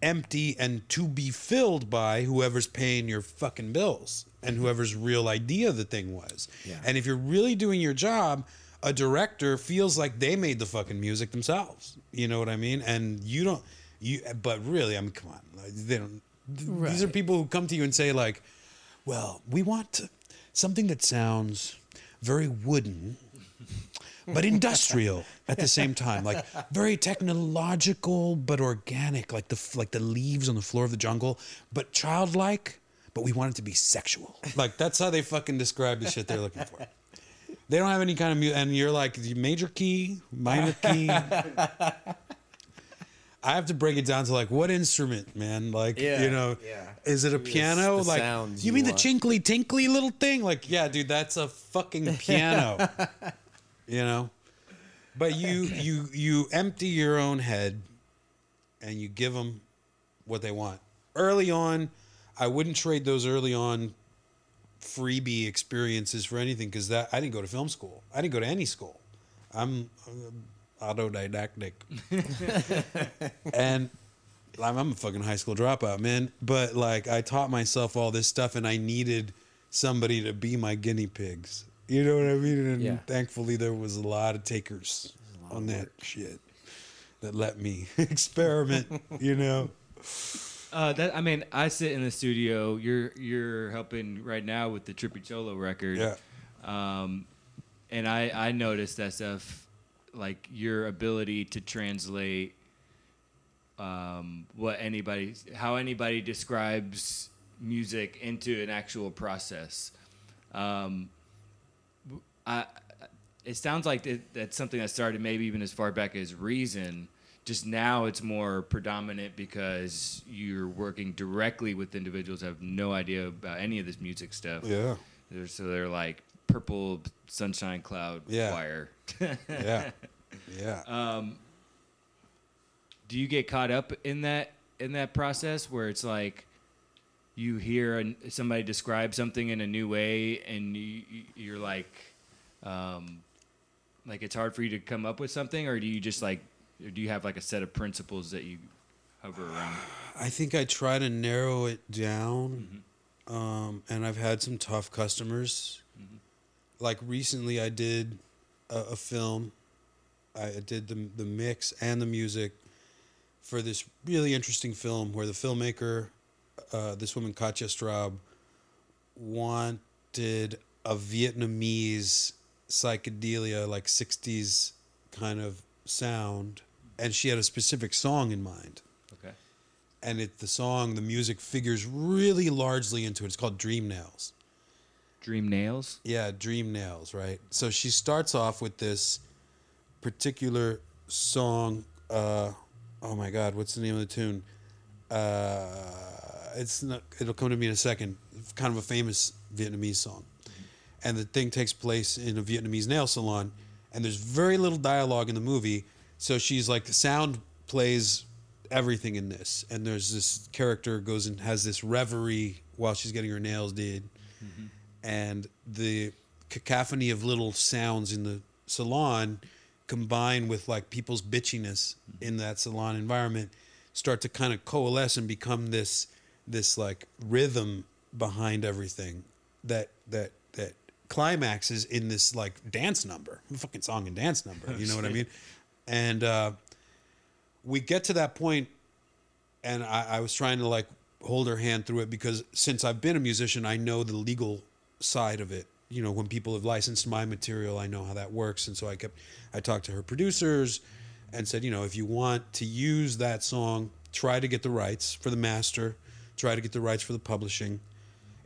empty, and to be filled by whoever's paying your fucking bills and whoever's real idea the thing was. Yeah. And if you're really doing your job, a director feels like they made the fucking music themselves. You know what I mean? And you don't you but really, I mean come on. They don't these are people who come to you and say like, "Well, we want something that sounds very wooden but industrial at the same time like very technological but organic like the like the leaves on the floor of the jungle but childlike but we want it to be sexual like that's how they fucking describe the shit they're looking for they don't have any kind of mu- and you're like major key minor key I have to break it down to like what instrument, man? Like, Yeah, you know, yeah. is it a Give me the- piano? the like, you you mean want. the chinkly tinkly little thing? Like, yeah, dude, that's a fucking piano. you know, but you you you empty your own head, and you give them what they want. Early on, I wouldn't trade those early on freebie experiences for anything because that I didn't go to film school. I didn't go to any school. I'm uh, autodidactic, and I'm, I'm a fucking high school dropout, man. But like, I taught myself all this stuff, and I needed somebody to be my guinea pigs. You know what I mean? And Yeah. thankfully, there was a lot of takers on that shit that let me experiment. you know. Uh, that I mean, I sit in the studio. You're you're helping right now with the Trippy Cholo record. Yeah. Um, and I I noticed that stuff, like your ability to translate, um, what anybody how anybody describes music into an actual process. Um, I it sounds like that, that's something that started maybe even as far back as Reason. Just now, it's more predominant because you're working directly with individuals who have no idea about any of this music stuff. Yeah. They're, so they're like purple sunshine cloud Yeah. choir. Yeah. Yeah. um, do you get caught up in that in that process where it's like you hear an, somebody describe something in a new way and you, you're like um, like it's hard for you to come up with something or do you just like or do you have like a set of principles that you hover around I think I try to narrow it down, um, and I've had some tough customers. Like recently, I did a, a film. I did the the mix and the music for this really interesting film where the filmmaker, uh, this woman Katja Straub, wanted a Vietnamese psychedelia, like '60s kind of sound, and she had a specific song in mind. Okay. And it the song the music figures really largely into it. It's called dream nails. Dream nails? Yeah dream nails right? So she starts off with this particular song uh oh my god what's the name of the tune? Uh it's not it'll come to me in a second. Kind of a famous vietnamese song and the thing takes place in a vietnamese nail salon and there's very little dialogue in the movie so she's like the sound plays everything in this and there's this character goes and has this reverie while she's getting her nails did mm-hmm. and the cacophony of little sounds in the salon combined with like people's bitchiness mm-hmm. in that salon environment start to kind of coalesce and become this this like rhythm behind everything that that that climaxes in this like dance number fucking song and dance number you know what i mean and uh we get to that point and I, I was trying to like hold her hand through it because since I've been a musician, I know the legal side of it. You know, when people have licensed my material, I know how that works. And so I kept, I talked to her producers and said, you know, if you want to use that song, try to get the rights for the master, try to get the rights for the publishing.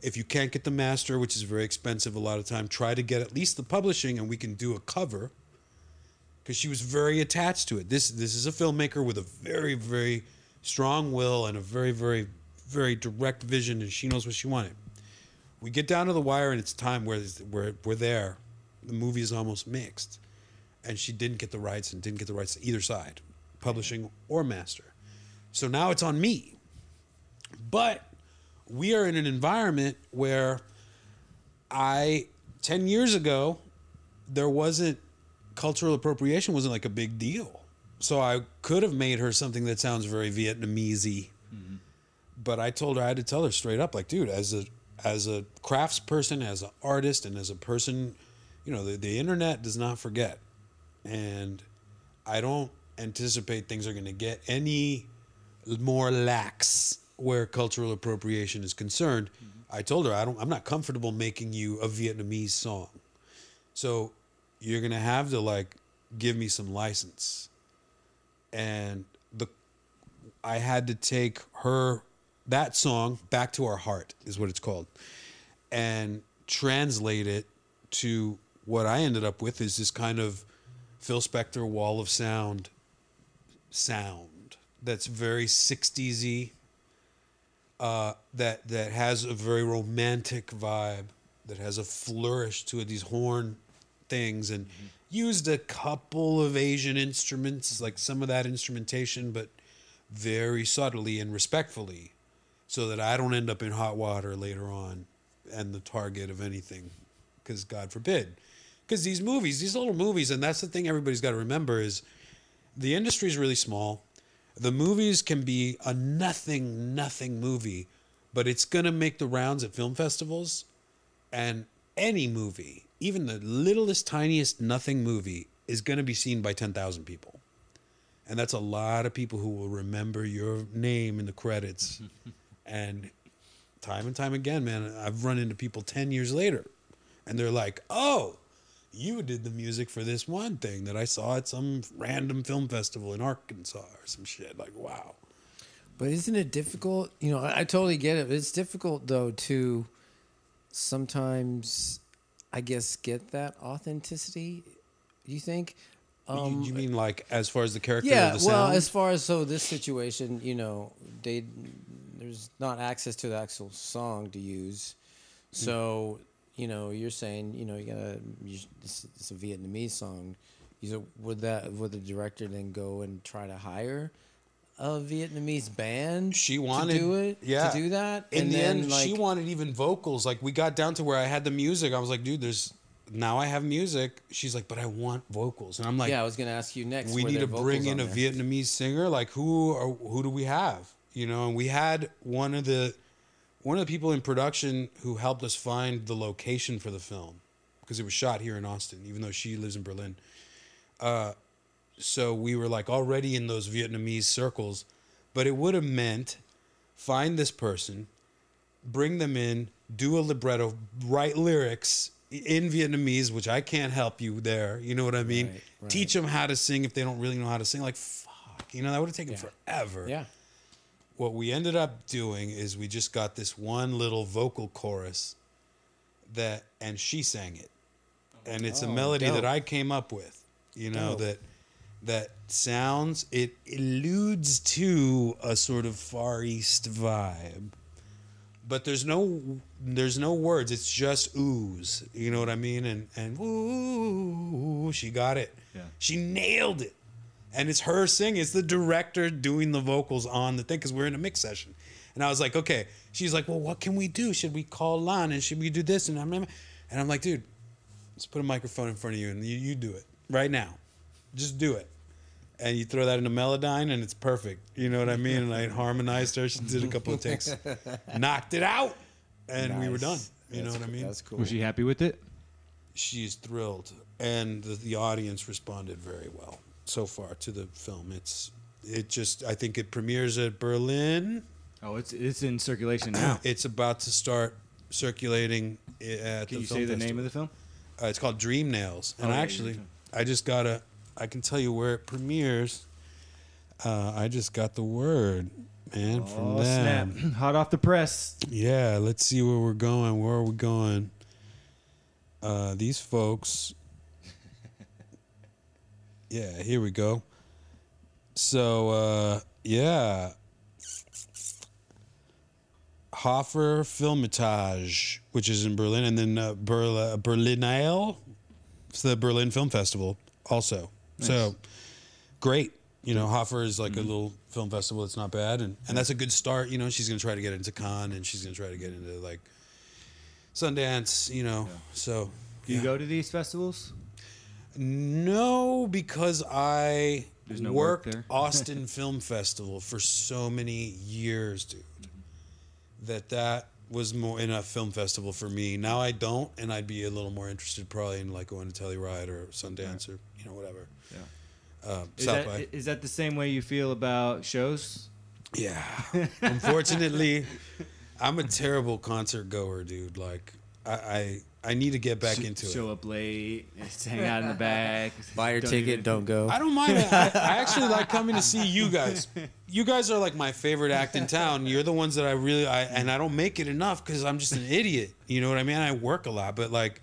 If you can't get the master, which is very expensive a lot of time, try to get at least the publishing and we can do a cover because she was very attached to it. This this is a filmmaker with a very very strong will and a very very very direct vision, and she knows what she wanted. We get down to the wire, and it's time where we're we're there. The movie is almost mixed, and she didn't get the rights and didn't get the rights to either side, publishing or master. So now it's on me. But we are in an environment where I 10 years ago there wasn't cultural appropriation wasn't like a big deal. So I could have made her something that sounds very Vietnamese mm-hmm. But I told her I had to tell her straight up, like, dude, as a as a craftsperson, as an artist, and as a person, you know, the, the internet does not forget. And I don't anticipate things are going to get any more lax where cultural appropriation is concerned. Mm-hmm. I told her I don't I'm not comfortable making you a Vietnamese song. So you're going to have to like give me some license. And the I had to take her that song back to our heart is what it's called and translate it to what I ended up with is this kind of Phil Spector wall of sound sound that's very 60s uh, that that has a very romantic vibe that has a flourish to it these horn things and used a couple of Asian instruments like some of that instrumentation but very subtly and respectfully so that I don't end up in hot water later on and the target of anything because God forbid. Because these movies these little movies and that's the thing everybody's got to remember is the industry is really small the movies can be a nothing nothing movie but it's going to make the rounds at film festivals and any movie even the littlest tiniest nothing movie is going to be seen by 10,000 people and that's a lot of people who will remember your name in the credits. and time and time again, man, I've run into people ten years later, and they're like, "Oh, you did the music for this one thing that I saw at some random film festival in Arkansas or some shit." Like, wow. But isn't it difficult? You know, I, I totally get it. It's difficult though to sometimes, I guess, get that authenticity. You think? you, you mean like as far as the character? Um, Yeah. of the Well, as far as so this situation, you know, they there's not access to the actual song to use, so you know, you're saying, you know, you gotta. You, it's, it's a Vietnamese song. You said, would that would the director then go and try to hire a Vietnamese band? She wanted to do it. yeah. To do that. in and the then, end, like, she wanted even vocals. Like we got down to where I had the music. I was like, dude, there's now I have music. She's like, but I want vocals, and I'm like, yeah, I was gonna ask you next. we need to bring in a there? Vietnamese singer. Like who are who do we have? You know, and we had one of the one of the people in production who helped us find the location for the film because it was shot here in Austin, even though she lives in Berlin. Uh, so we were like already in those Vietnamese circles, but it would have meant find this person, bring them in, do a libretto, write lyrics in Vietnamese, which I can't help you there. You know what I mean? Right, right. Teach them how to sing if they don't really know how to sing. Like, fuck, you know, that would have taken Yeah. forever. Yeah. What we ended up doing is we just got this one little vocal chorus that, and she sang it. And it's a Oh, melody dope. that I came up with, you know, Dope. that that sounds it alludes to a sort of far east vibe but there's no there's no words it's just ooze you know what i mean and and ooh she got it Yeah. she nailed it and it's her singing it's the director doing the vocals on the thing because we're in a mix session and i was like okay she's like well what can we do should we call lon and should we do this and i'm and i'm like dude let's put a microphone in front of you and you, you do it right now just do it and you throw that into Melodyne and it's perfect. You know what I mean? And I harmonized her. She did a couple of takes, knocked it out, and we were done. Nice. You know what I mean? That's cool. Was she happy with it? She's thrilled, and the, the audience responded very well so far to the film. It's it just I think it premieres at Berlin. Oh, it's it's in circulation now. It's about to start circulating at Can the you say the festival. name of the film? Uh, it's called Dream Nails, and Oh, yeah, actually, I just got a. I can tell you where it premieres. Uh, I just got the word, man, from oh them. snap! Hot off the press. Yeah, let's see where we're going. Where are we going? Uh, these folks. Yeah, here we go. So, uh, yeah. Hofer Filmtage, which is in Berlin, and then uh, Berl- Berlinale, it's the Berlin Film Festival, also. So, great. You know, Hofer is like a little film festival. It's not bad, and, and that's a good start. You know, she's gonna try to get into Cannes, and she's gonna try to get into like Sundance. You know, so Do you yeah. go to these festivals? No, because I no work worked there? Austin Film Festival for so many years, dude. That that was more in a film festival for me. Now I don't, and I'd be a little more interested probably in like going to Telluride or Sundance or you know whatever. Yeah. Uh, Is South that, by. is that the same way you feel about shows? Yeah. Unfortunately, I'm a terrible concert goer, dude. Like I I, I need to get back Sh- into it. Show up late, hang out in the back. Buy your don't ticket, even- don't go. I don't mind it. I, I actually like coming to see you guys. You guys are like my favorite act in town. You're the ones that I really I and I don't make it enough because I'm just an idiot. You know what I mean? I work a lot, but like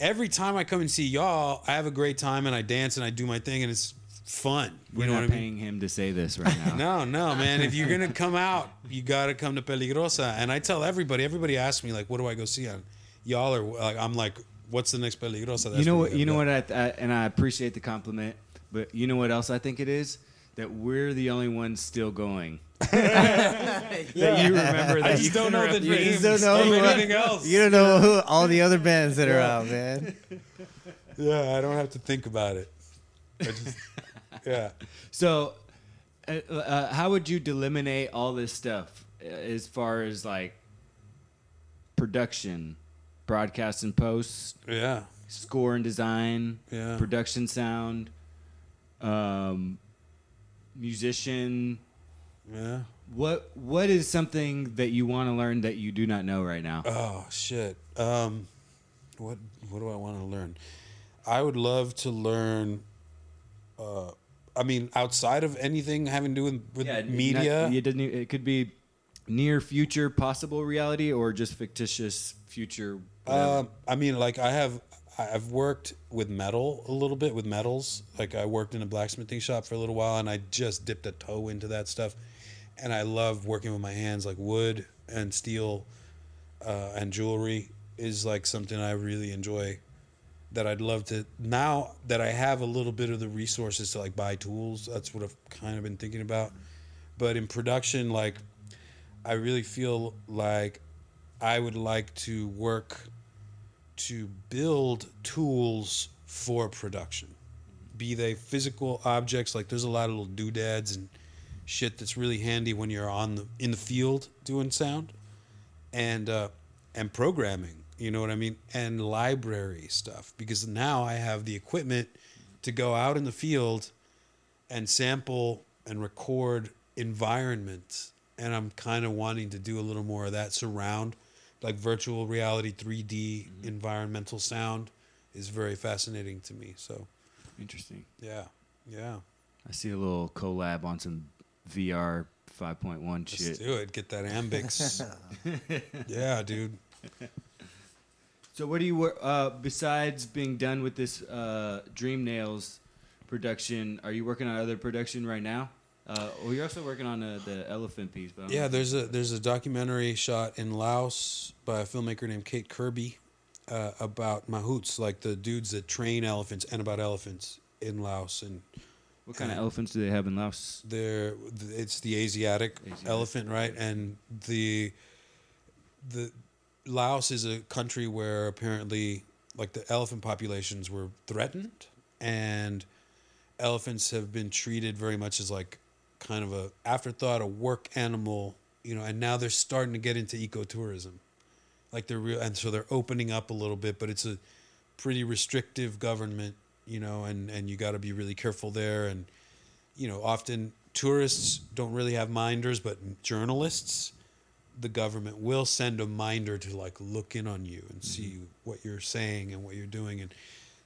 every time I come and see y'all, I have a great time and I dance and I do my thing and it's fun. You We're know not what I mean? paying him to say this right now. No, no, man. If you're gonna come out, you gotta come to Peligrosa. And I tell everybody. Everybody asks me like, "What do I go see on?" Y'all are like, I'm like, "What's the next Peligrosa?" That's you know what? You know what? I, I, and I appreciate the compliment, but you know what else I think it is that we're the only ones still going. that you remember that I you just don't know the You just don't know who- anything else. You don't know who, all the other bands that are out, man. Yeah, I don't have to think about it. I just, yeah. So, uh, uh, how would you delimitate all this stuff as far as like production, broadcast and post, Yeah. score and design, Yeah. production sound, um, musician. Yeah. What what is something that you want to learn that you do not know right now? Oh shit. Um, what what do I want to learn? I would love to learn. Uh, I mean, outside of anything having to do with, with media. not- it doesn't. It could be near future possible reality or just fictitious future. Um, I mean, like I have, I've worked with metal a little bit with metals. Like I worked in a blacksmithing shop for a little while, and I just dipped a toe into that stuff. And I love working with my hands, like wood and steel, uh, and jewelry is like something I really enjoy. That I'd love to now that I have a little bit of the resources to like buy tools. That's what I've kind of been thinking about. But in production, like I really feel like I would like to work to build tools for production. Be they physical objects, like there's a lot of little doodads and shit that's really handy when you're on the in the field doing sound, and uh, and programming. You know what I mean? And library stuff because now I have the equipment to go out in the field and sample and record environments. And I'm kind of wanting to do a little more of that surround, like virtual reality, 3D environmental sound is very fascinating to me. So, Interesting. yeah, yeah. I see a little collab on some VR 5.1 Let's shit. do it. Get that Ambix. yeah, dude. So what do you uh, besides being done with this uh, Dream Nails production? Are you working on other production right now? Uh, well, you're also working on uh, the elephant piece, but Yeah, there's a there's a documentary shot in Laos by a filmmaker named Kate Kirby uh, about mahouts, like the dudes that train elephants, and about elephants in Laos, and what kind of elephants do they have in Laos? they're it's the Asiatic, Asiatic. elephant, right? And the the Laos is a country where apparently like the elephant populations were threatened and elephants have been treated very much as like kind of a afterthought, a work animal, you know, and now they're starting to get into ecotourism. Like they're real and so they're opening up a little bit, but it's a pretty restrictive government, you know, and and you got to be really careful there. And you know, often tourists don't really have minders, but journalists, the government will send a minder to like look in on you and see mm-hmm. what you're saying and what you're doing, and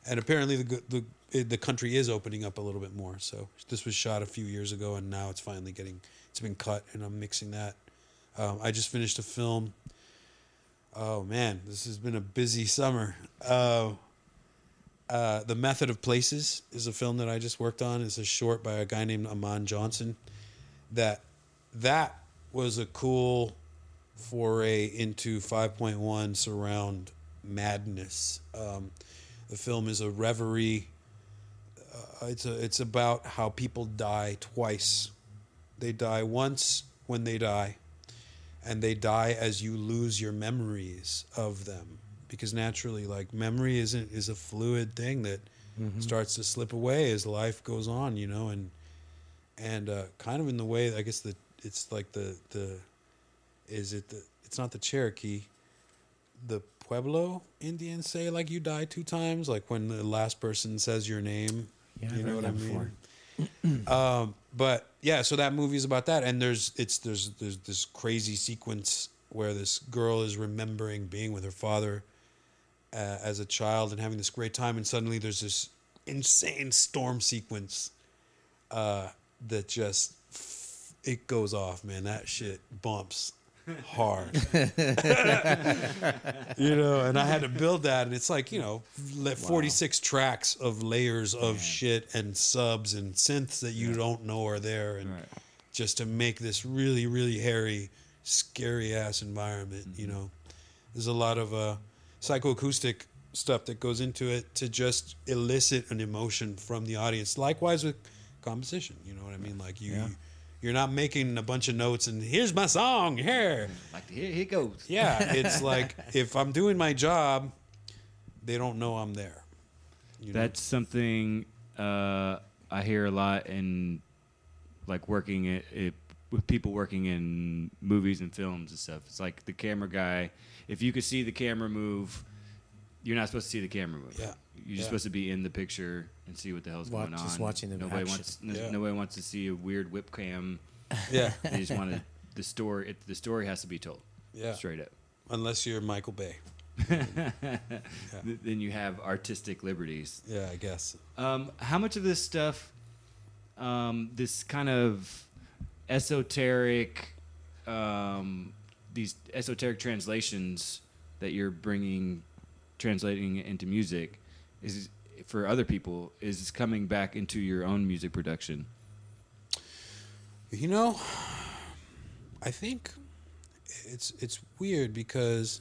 and apparently the the the country is opening up a little bit more. So this was shot a few years ago, and now it's finally getting it's been cut, and I'm mixing that. Um, I just finished a film. Oh man, this has been a busy summer. Uh, uh, the Method of Places is a film that I just worked on. It's a short by a guy named Aman Johnson. That that was a cool foray into 5.1 surround madness. Um, the film is a reverie. Uh, it's a it's about how people die twice. They die once when they die, and they die as you lose your memories of them because naturally like memory isn't is a fluid thing that starts to slip away as life goes on you know and and uh, kind of in the way i guess the it's like the the is it the it's not the cherokee the pueblo indians say like you die two times? Like when the last person says your name? Yeah, you know what i mean? um, but yeah, so that movie is about that, and there's it's there's there's this crazy sequence where this girl is remembering being with her father uh, as a child and having this great time, and suddenly there's this insane storm sequence uh, that just it goes off, man. That shit bumps hard, you know. And I had to build that, and it's like you know, le- forty six tracks of layers of shit and subs and synths that you don't know are there, and Right. just to make this really really hairy, scary ass environment. You know, there's a lot of uh, psychoacoustic stuff that goes into it to just elicit an emotion from the audience. Likewise with composition, you know what I mean? Like you, Yeah. You're not making a bunch of notes and here's my song here. Like here, here goes. Yeah, it's like if I'm doing my job, they don't know I'm there. You know? That's something uh, I hear a lot in like working it, it with people working in movies and films and stuff. It's like the camera guy. If you could see the camera move, you're not supposed to see the camera move. Yeah. You're Yeah. supposed to be in the picture and see what the hell's Watch- going on. just watching the nobody action. wants n- Yeah. nobody wants to see a weird whip cam. Yeah, They just want to the story. It, the story has to be told yeah. straight up. Unless you're Michael Bay. Th- Then you have artistic liberties. Yeah, I guess. Um, how much of this stuff, um, this kind of esoteric, um, these esoteric translations that you're bringing, translating into music, is for other people is coming back into your own music production? You know, I think it's it's weird because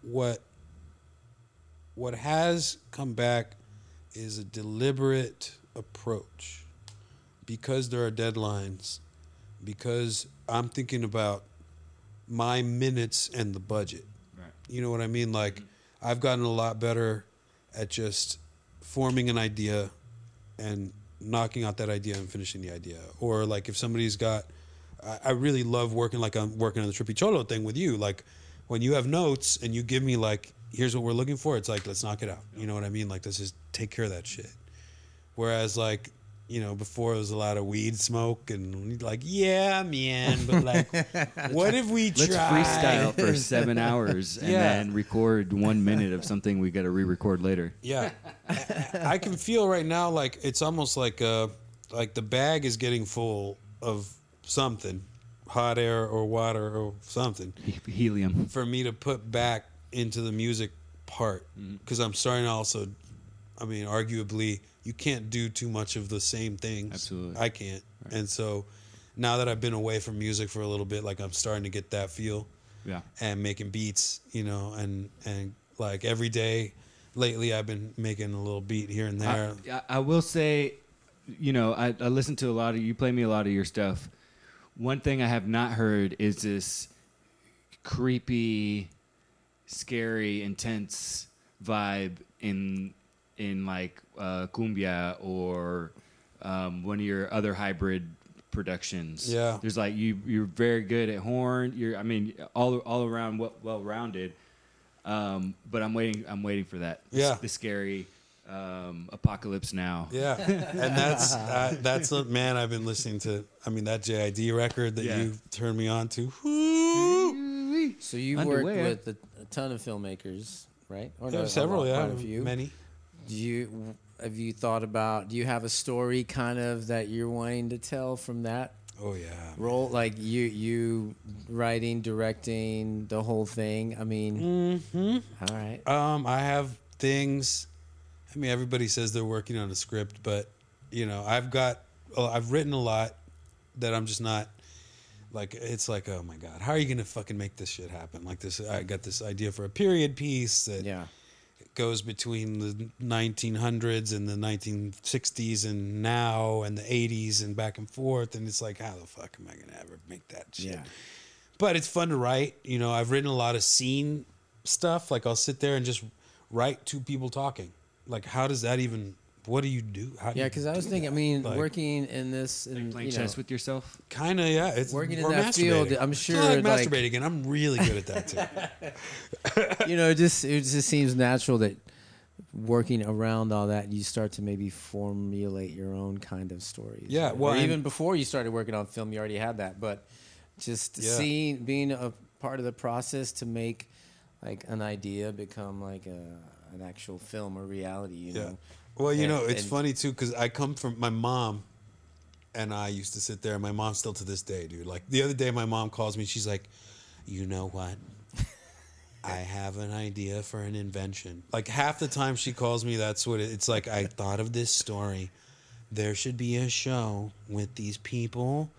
what what has come back is a deliberate approach because there are deadlines because I'm thinking about my minutes and the budget. Right. You know what I mean? Like I've gotten a lot better at just forming an idea and knocking out that idea and finishing the idea. Or like if somebody's got, I, I really love working like I'm working on the Trippy Cholo thing with you. Like when you have notes and you give me like, here's what we're looking for. It's like let's knock it out. You know what I mean? Like let's just take care of that shit. Whereas like. You know, before it was a lot of weed smoke and like, yeah, man, but like, what if we try? Let's freestyle for seven hours and Yeah. then record one minute of something we got to re-record later. Yeah, I, I can feel right now like it's almost like uh like the bag is getting full of something, hot air or water or something Helium. for me to put back into the music part because I'm starting to also, I mean, arguably you can't do too much of the same things. Absolutely. I can't, and so now that I've been away from music for a little bit, like I'm starting to get that feel Yeah. and making beats, you know, and and like every day lately I've been making a little beat here and there. I, I- I will say, you know, I, I listen to a lot of you play me a lot of your stuff. One thing I have not heard is this creepy, scary, intense vibe in in like uh, cumbia or um, one of your other hybrid productions. Yeah. there's like you you're very good at horn. You're I mean all all around well, well rounded. Um, but I'm waiting. I'm waiting for that. The- Yeah. the scary um, apocalypse now. yeah, and that's uh, that's a, man. I've been listening to. I mean that JID record that Yeah. you turned me on to. So you Underwear. worked with a, a ton of filmmakers, right? Or Yeah, no, several, yeah, quite a few. many. Do you have you thought about? Do you have a story kind of that you're wanting to tell from that Oh yeah, role? Like you you writing, directing the whole thing. I mean, hmm all right. Um, I have things. I mean, everybody says they're working on a script, but you know, I've got, I've written a lot that I'm just not. Like it's like, oh my god, how are you gonna fucking make this shit happen? Like this, I got this idea for a period piece that Yeah. Goes between the 1900s and the 1960s and now and the 80s and back and forth, and it's like, how the fuck am I gonna ever make that shit? Yeah. but it's fun to write. You know, I've written a lot of scene stuff. Like I'll sit there and just write two people talking. Like, how does that even? What do you do? How do Yeah, because I was do thinking. I mean, Like, working in this, Like and playing you know, chess with yourself. kind of, yeah. It's Working in or that field. I'm sure, like like- masturbating, and I'm really good at that too. you know, it just it just seems natural that working around all that, you start to maybe formulate your own kind of stories. Yeah, right? well, or even before you started working on film, you already had that. But just Yeah. seeing being a part of the process to make like an idea become like a an actual film or reality. You Yeah. know, Well, you And- know, it's and- funny too because I come from my mom, and I used to sit there. and My mom still to this day, dude. Like the other day, my mom calls me. She's like, "You know what? I have an idea for an invention." Like half the time she calls me, that's what it, it's like. I thought of this story. There should be a show with these people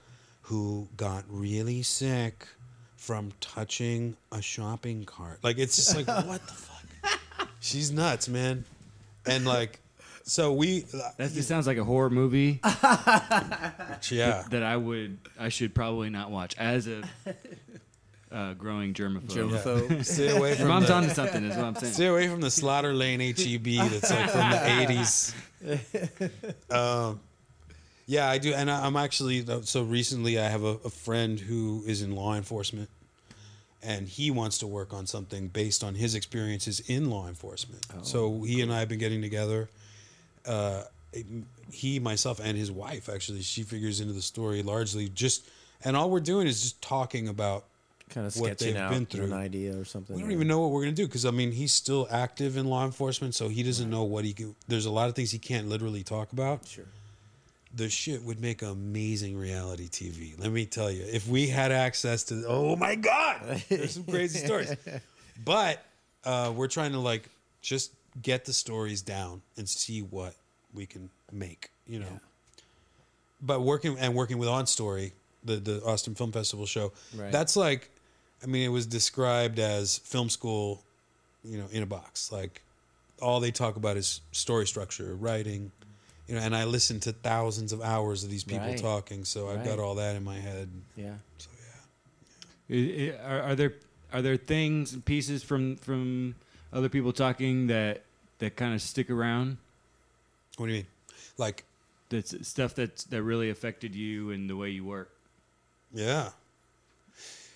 who got really sick from touching a shopping cart. Like it's just like what the fuck. She's nuts, man. And like, so we, That just sounds like a horror movie yeah, that I would, I should probably not watch as a uh, growing germaphobe. germaphobe. stay away Your from mom's the, onto something, is what I'm saying. stay away from the Slaughter Lane HEB that's like from the eighties. Um, yeah, I do, and I, I'm actually so recently I have a, a friend who is in law enforcement, and he wants to work on something based on his experiences in law enforcement. Oh, so he and I have been getting together. Uh, he, myself, and his wife actually, she figures into the story largely just, and all we're doing is just talking about. Kind of what they've out been through. an idea or something. We don't even know what we're gonna do because I mean he's still active in law enforcement, so he doesn't know what he can. There's a lot of things he can't literally talk about. Sure. the shit would make amazing reality TV. Let me tell you, if we had access to, oh my god, there's some crazy stories. But uh, we're trying to like just get the stories down and see what we can make. You know. But working and working with On Story, the the Austin Film Festival show, Right. that's like, I mean, it was described as film school, you know, in a box. Like, all they talk about is story structure, writing, you know. And I listened to thousands of hours of these people Right. talking, so I've got all that in my head. Yeah. So yeah, I- I- Are, are there are there things and pieces from from other people talking that that kind of stick around? what do you mean? Like, That's stuff that that really affected you and the way you work. yeah,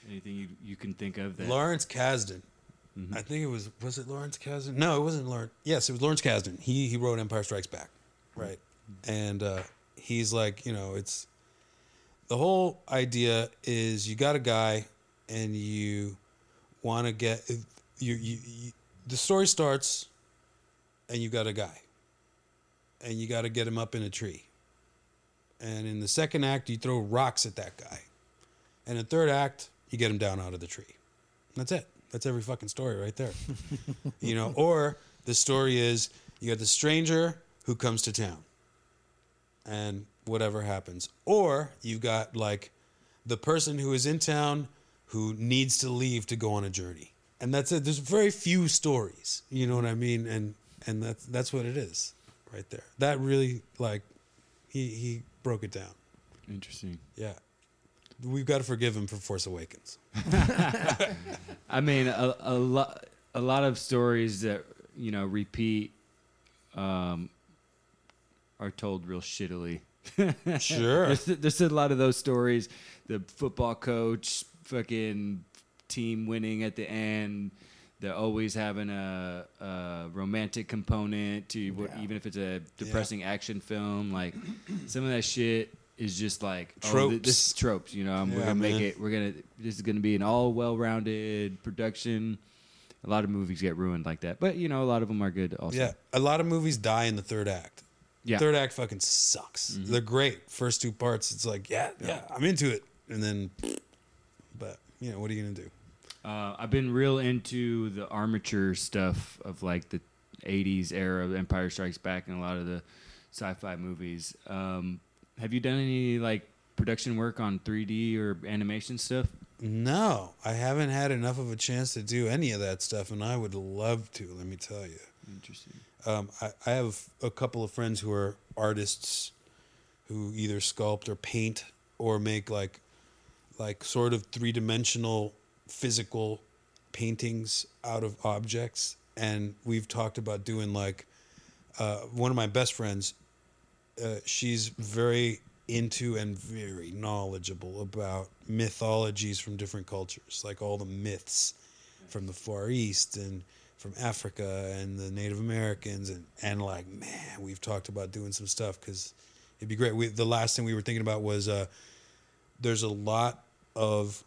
Anything you you can think of that? Lawrence Kasdan. Mhm. I think it was was it Lawrence Kasdan? No, it wasn't Lawrence. Yes, it was Lawrence Kasdan. He he wrote Empire Strikes Back, right? And uh, he's like, you know, it's the whole idea is you got a guy and you want to get you, you you the story starts and you got a guy and you got to get him up in a tree. And in the second act, you throw rocks at that guy. And in the third act, you get him down out of the tree. That's it. That's every fucking story right there. you know, or the story is you got the stranger who comes to town and whatever happens. Or you've got like the person who is in town who needs to leave to go on a journey. And that's it. There's very few stories. You know what I mean? And and that's that's what it is right there. That really like he he broke it down. Interesting. Yeah. We've got to forgive him for Force Awakens. I mean, a, a lot a lot of stories that you know repeat um, are told real shittily. Sure. There's, there's a lot of those stories. The football coach, fucking team winning at the end. They're always having a, a romantic component to what, Yeah. even if it's a depressing action film. Like some of that shit is just like oh, th- Tropes. this is tropes. You know, um, we're gonna make it. We're gonna. This is gonna be an all well-rounded production. A lot of movies get ruined like that, but you know, a lot of them are good. Also, Yeah. A lot of movies die in the third act. yeah. Third act fucking sucks. They're great. First two parts, it's like, yeah, yeah, I'm into it. And then, but, you know, what are you going to do? Uh, I've been real into the armature stuff of like the '80s era of Empire Strikes Back and a lot of the sci-fi movies. Um, have you done any like production work on 3D or animation stuff? No, I haven't had enough of a chance to do any of that stuff, and I would love to, let me tell you. Interesting. Um, I, I have a couple of friends who are artists who either sculpt or paint or make like like sort of three dimensional physical paintings out of objects. And we've talked about doing like uh, one of my best friends. Uh, she's very into and very knowledgeable about mythologies from different cultures, like all the myths from the Far East and from Africa and the Native Americans and and like man, we've talked about doing some stuff because it'd be great. We, the last thing we were thinking about was uh, there's a lot of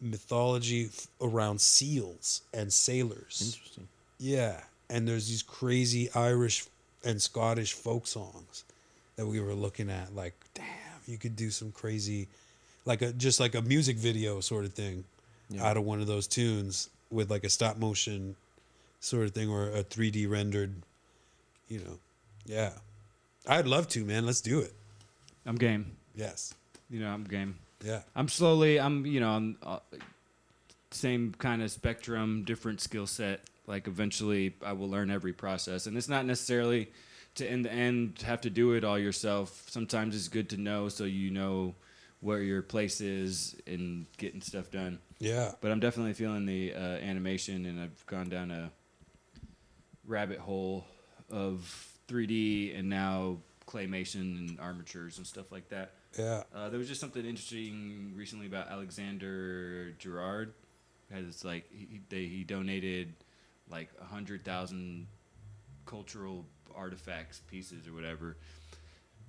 mythology f- around seals and sailors. Interesting. Yeah, and there's these crazy Irish and Scottish folk songs that we were looking at. Like, damn, you could do some crazy, like a just like a music video sort of thing, Yeah. out of one of those tunes with like a stop motion sort of thing or a 3D rendered. You know, yeah, I'd love to, man. Let's do it. I'm game. Yes, You know, I'm game. Yeah, I'm slowly. I'm you know, uh, same kind of spectrum, different skill set. Like eventually, I will learn every process, and it's not necessarily to in the end have to do it all yourself. Sometimes it's good to know so you know where your place is in getting stuff done. yeah. But I'm definitely feeling the uh, animation, and I've gone down a rabbit hole of 3D and now claymation and armatures and stuff like that. Yeah. Uh, there was just something interesting recently about Alexander Girard. Has like he they, he donated like a hundred thousand cultural artifacts, pieces, or whatever.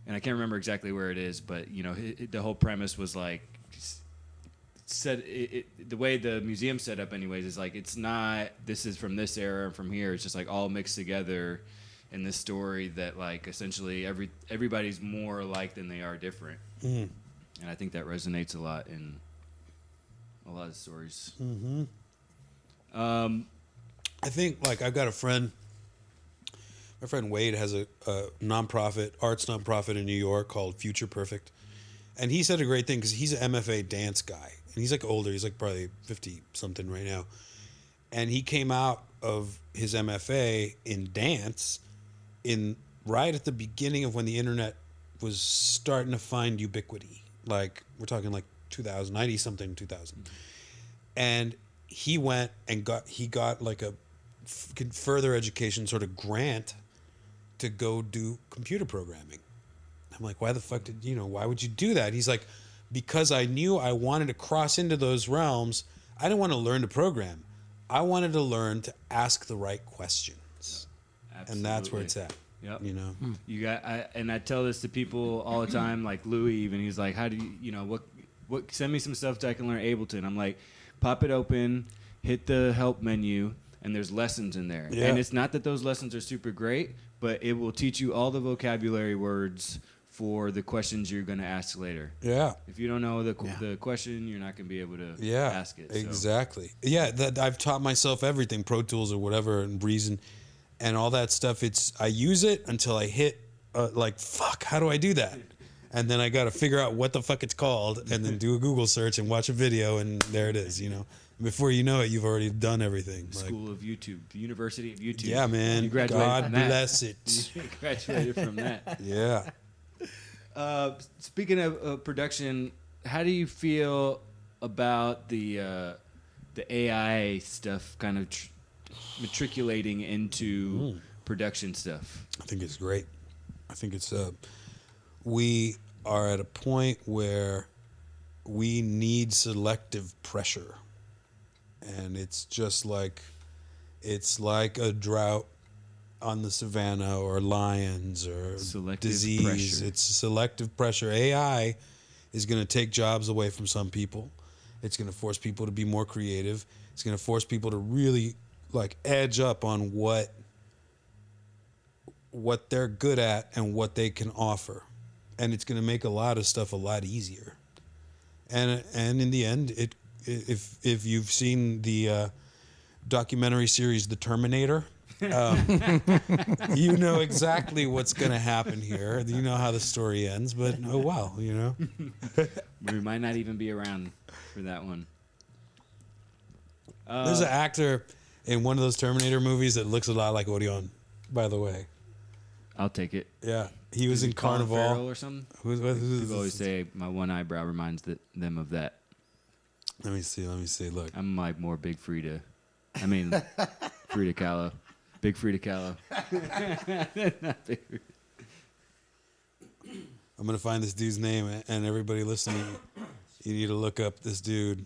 And I can't remember exactly where it is, but you know, hi- hi- the whole premise was like said it, it, the way the museum set up, anyways, is like it's not this is from this era and from here. It's just like all mixed together in this story that like essentially every everybody's more alike than they are different Mm. and I think that resonates a lot in a lot of stories. Mm-hmm. Um, I think like I've got a friend. My friend Wade has a, a nonprofit arts nonprofit in New York called Future Perfect, and he said a great thing because he's an MFA dance guy, and he's like older. He's like probably fifty something right now, and he came out of his MFA in dance in right at the beginning of when the internet was starting to find ubiquity. Like we're talking like 2000, 90 something, 2000 and he went and got he got like a f- further education sort of grant to go do computer programming. I'm like, why the fuck did you know? Why would you do that? He's like, because I knew I wanted to cross into those realms. I didn't want to learn to program. I wanted to learn to ask the right questions, and that's where it's at. Yep. You know, hmm. You got, I, and I tell this to people all the time, like Louis. Even he's like, "How do you, you know, what, what? Send me some stuff so I can learn Ableton." I'm like, pop it open, hit the help menu, and there's lessons in there. Yeah. And it's not that those lessons are super great, but it will teach you all the vocabulary words for the questions you're going to ask later. yeah. If you don't know the Yeah. the question, you're not going to be able to yeah ask it. so. exactly yeah that i've taught myself everything pro tools or whatever and reason and all that stuff it's i use it until i hit uh, like fuck how do i do that and then i got to figure out what the fuck it's called and then do a google search and watch a video and there it is you know before you know it you've already done everything like, School of YouTube, the University of YouTube. yeah man You graduated god from that. bless it You graduated from that. yeah Uh, speaking of uh, production, how do you feel about the uh, the AI stuff kind of tr- matriculating into production stuff? I think it's great. I think it's uh we are at a point where we need selective pressure. And it's just like it's like a drought on the savannah or lions or Selective disease. pressure. It's selective pressure. AI is going to take jobs away from some people. It's going to force people to be more creative. It's going to force people to really like edge up on what what they're good at and what they can offer. And it's going to make a lot of stuff a lot easier. And and in the end it if if you've seen the uh, documentary series The Terminator, um, you know exactly what's going to happen here. You know how the story ends, but oh well, you know. we might not even be around for that one. Uh, There's an actor in one of those Terminator movies that looks a lot like Orion, by the way. I'll take it. Yeah, he was Is in it Colin Farrell Carnival. or something. Who's, who's, who's, People always say my one eyebrow reminds th- them of that. Let me see. Let me see. Look, I'm like more Big Frida. I mean, Frida Kahlo. Big Frida Kahlo. Not Big Frida. I'm gonna find this dude's name, and everybody listening, you need to look up this dude,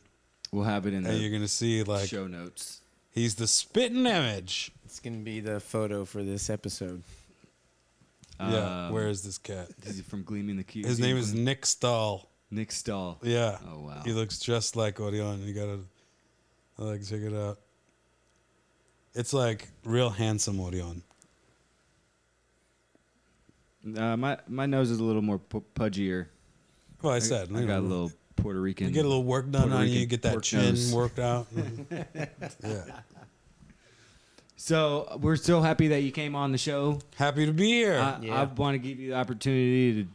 We'll have it in and you're gonna see like show notes. He's the spitting image. It's gonna be the photo for this episode. yeah, Um, where is this cat? Is he from Gleaming the Cube? His name is Nick Stahl. Nick Stahl. Yeah. Oh wow. He looks just like Orion. You gotta like check it out. It's like real handsome Orion. Uh, my my nose is a little more pu- pudgier. Well, I said I you got a little Puerto Rican. You get a little work done Puerto on you. Rican You get that chin nose. worked out. yeah. So we're so happy that you came on the show. Happy to be here. I, Yeah. I want to give you the opportunity to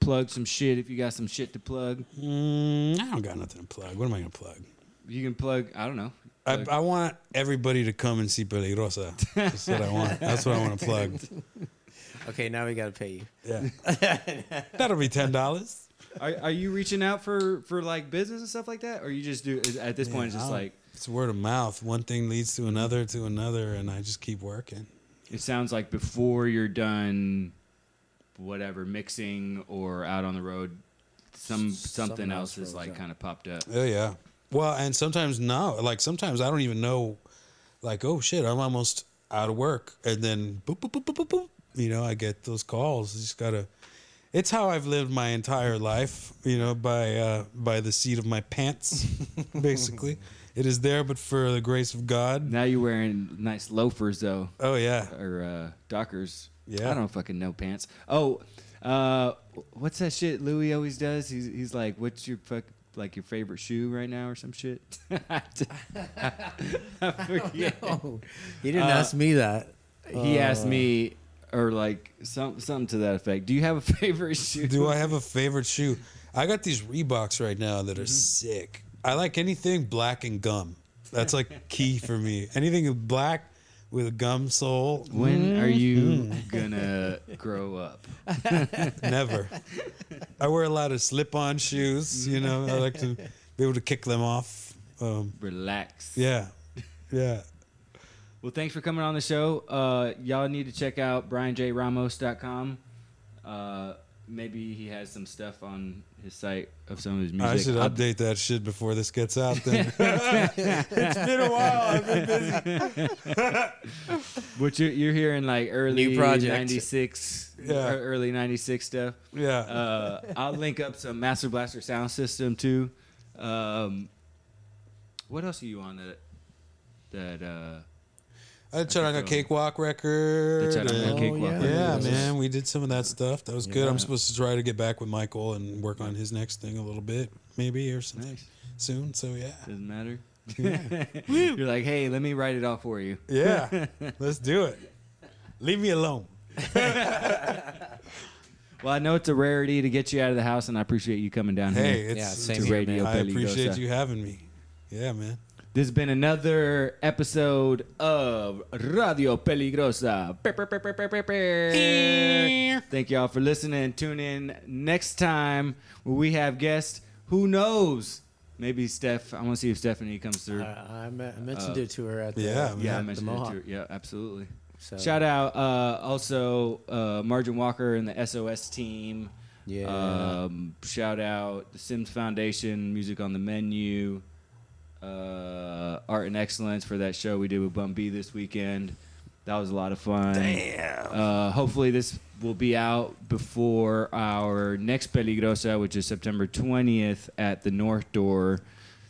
plug some shit if you got some shit to plug. Mm, I don't got nothing to plug. What am I gonna plug? You can plug. I don't know. I, I want everybody to come and see Peligrosa. That's what I want. That's what I want to plug. Okay, now we gotta pay you. Yeah. That'll be ten dollars. Are, are you reaching out for for like business and stuff like that, or you just do is- at this point it's just like it's word of mouth. One thing leads to another to another, and I just keep working. it sounds like before you're done, whatever mixing or out on the road, some something something else else has like kind of popped up. Oh yeah. Well, and sometimes no. Like sometimes I don't even know. Like oh shit, I'm almost out of work, and then boop boop boop boop boop. boop you know, I get those calls. You just gotta. It's how I've lived my entire life. You know, by uh, by the seat of my pants, basically. It is there, but for the grace of God. Now you're wearing nice loafers though, Oh yeah, or uh, Dockers. Yeah. I don't fucking know pants. Oh, uh, what's that shit Louis always does? He's he's like, what's your fuck like your favorite shoe right now or some shit? I forget. Oh, he didn't Uh, ask me that. He asked Uh, me, or like some something to that effect. Do you have a favorite shoe? Do I have a favorite shoe? I got these Reeboks right now that are Mm-hmm. sick. I like anything black and gum. That's like key for me. Anything black with a gum sole. When are you Mm-hmm. gonna grow up? Never. I wear a lot of slip-on shoes. You know, I like to be able to kick them off. Um, Relax. yeah, yeah. Well, thanks for coming on the show. Uh, y'all need to check out brianjramos.com. Uh, maybe he has some stuff on his site of some of his music. I should update that shit before this gets out. Then it's been a while. I've been busy. Which you're, you're hearing like early New project. 96, Yeah. early 96 stuff. Yeah. Uh, I'll link up some Master Blaster sound system too. Um, what else are you on that? That uh, I tried on a so. cakewalk um, record. The Chattanooga and- Cakewalk yeah. record. Yeah, Yeah. man, we did some of that stuff. That was good. I'm supposed to try to get back with Michael and work on his next thing a little bit, maybe or something Nice. soon. So yeah, doesn't matter. you're like, hey, let me write it all for you. yeah, let's do it. Leave me alone. Well, I know it's a rarity to get you out of the house, and I appreciate you coming down Hey, here. it's, Yeah, same to here, Radio man. I Peligrosa. appreciate you having me. Yeah, man. This has been another episode of Radio Peligrosa. Thank y'all for listening. Tune in next time where we have guests. Who knows? Maybe Steph. I want to see if Stephanie comes through. I, I, me- I mentioned Uh, it to her at the, yeah, man. yeah, I the mentioned it Mohawk. too. Yeah, absolutely. So, Shout out uh, also uh, Margin Walker and the SOS team. Yeah. Um, shout out the Sims Foundation, Music on the Menu, uh, Art and Excellence for that show we did with Bun B this weekend. That was a lot of fun. Damn. Uh, hopefully, this will be out before our next Peligrosa, which is September 20th at the North Door,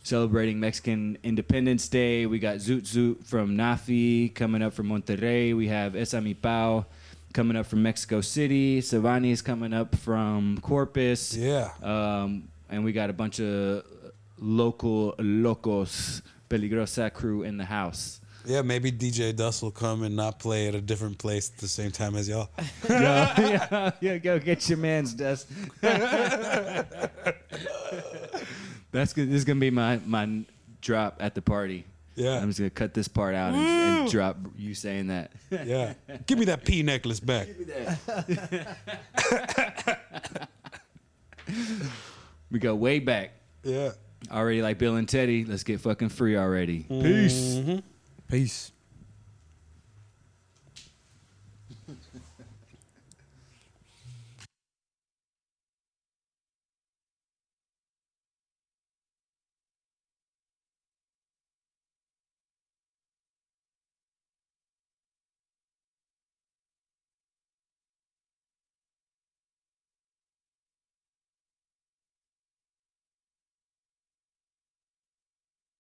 celebrating Mexican Independence Day. We got Zoot Zoot from Nafi coming up from Monterrey. We have Esa Mi Pao coming up from Mexico City. Savani is coming up from Corpus. Yeah. Um, and we got a bunch of local locos Peligrosa crew in the house. Yeah, maybe DJ Dust will come and not play at a different place at the same time as y'all. yeah, yeah, yeah, go get your man's dust. That's good. This is gonna be my my drop at the party. Yeah. I'm just gonna cut this part out and, and drop you saying that. Yeah. Give me that P necklace back. we go way back. Yeah. Already like Bill and Teddy. Let's get fucking free already. Peace. Mm-hmm. Peace.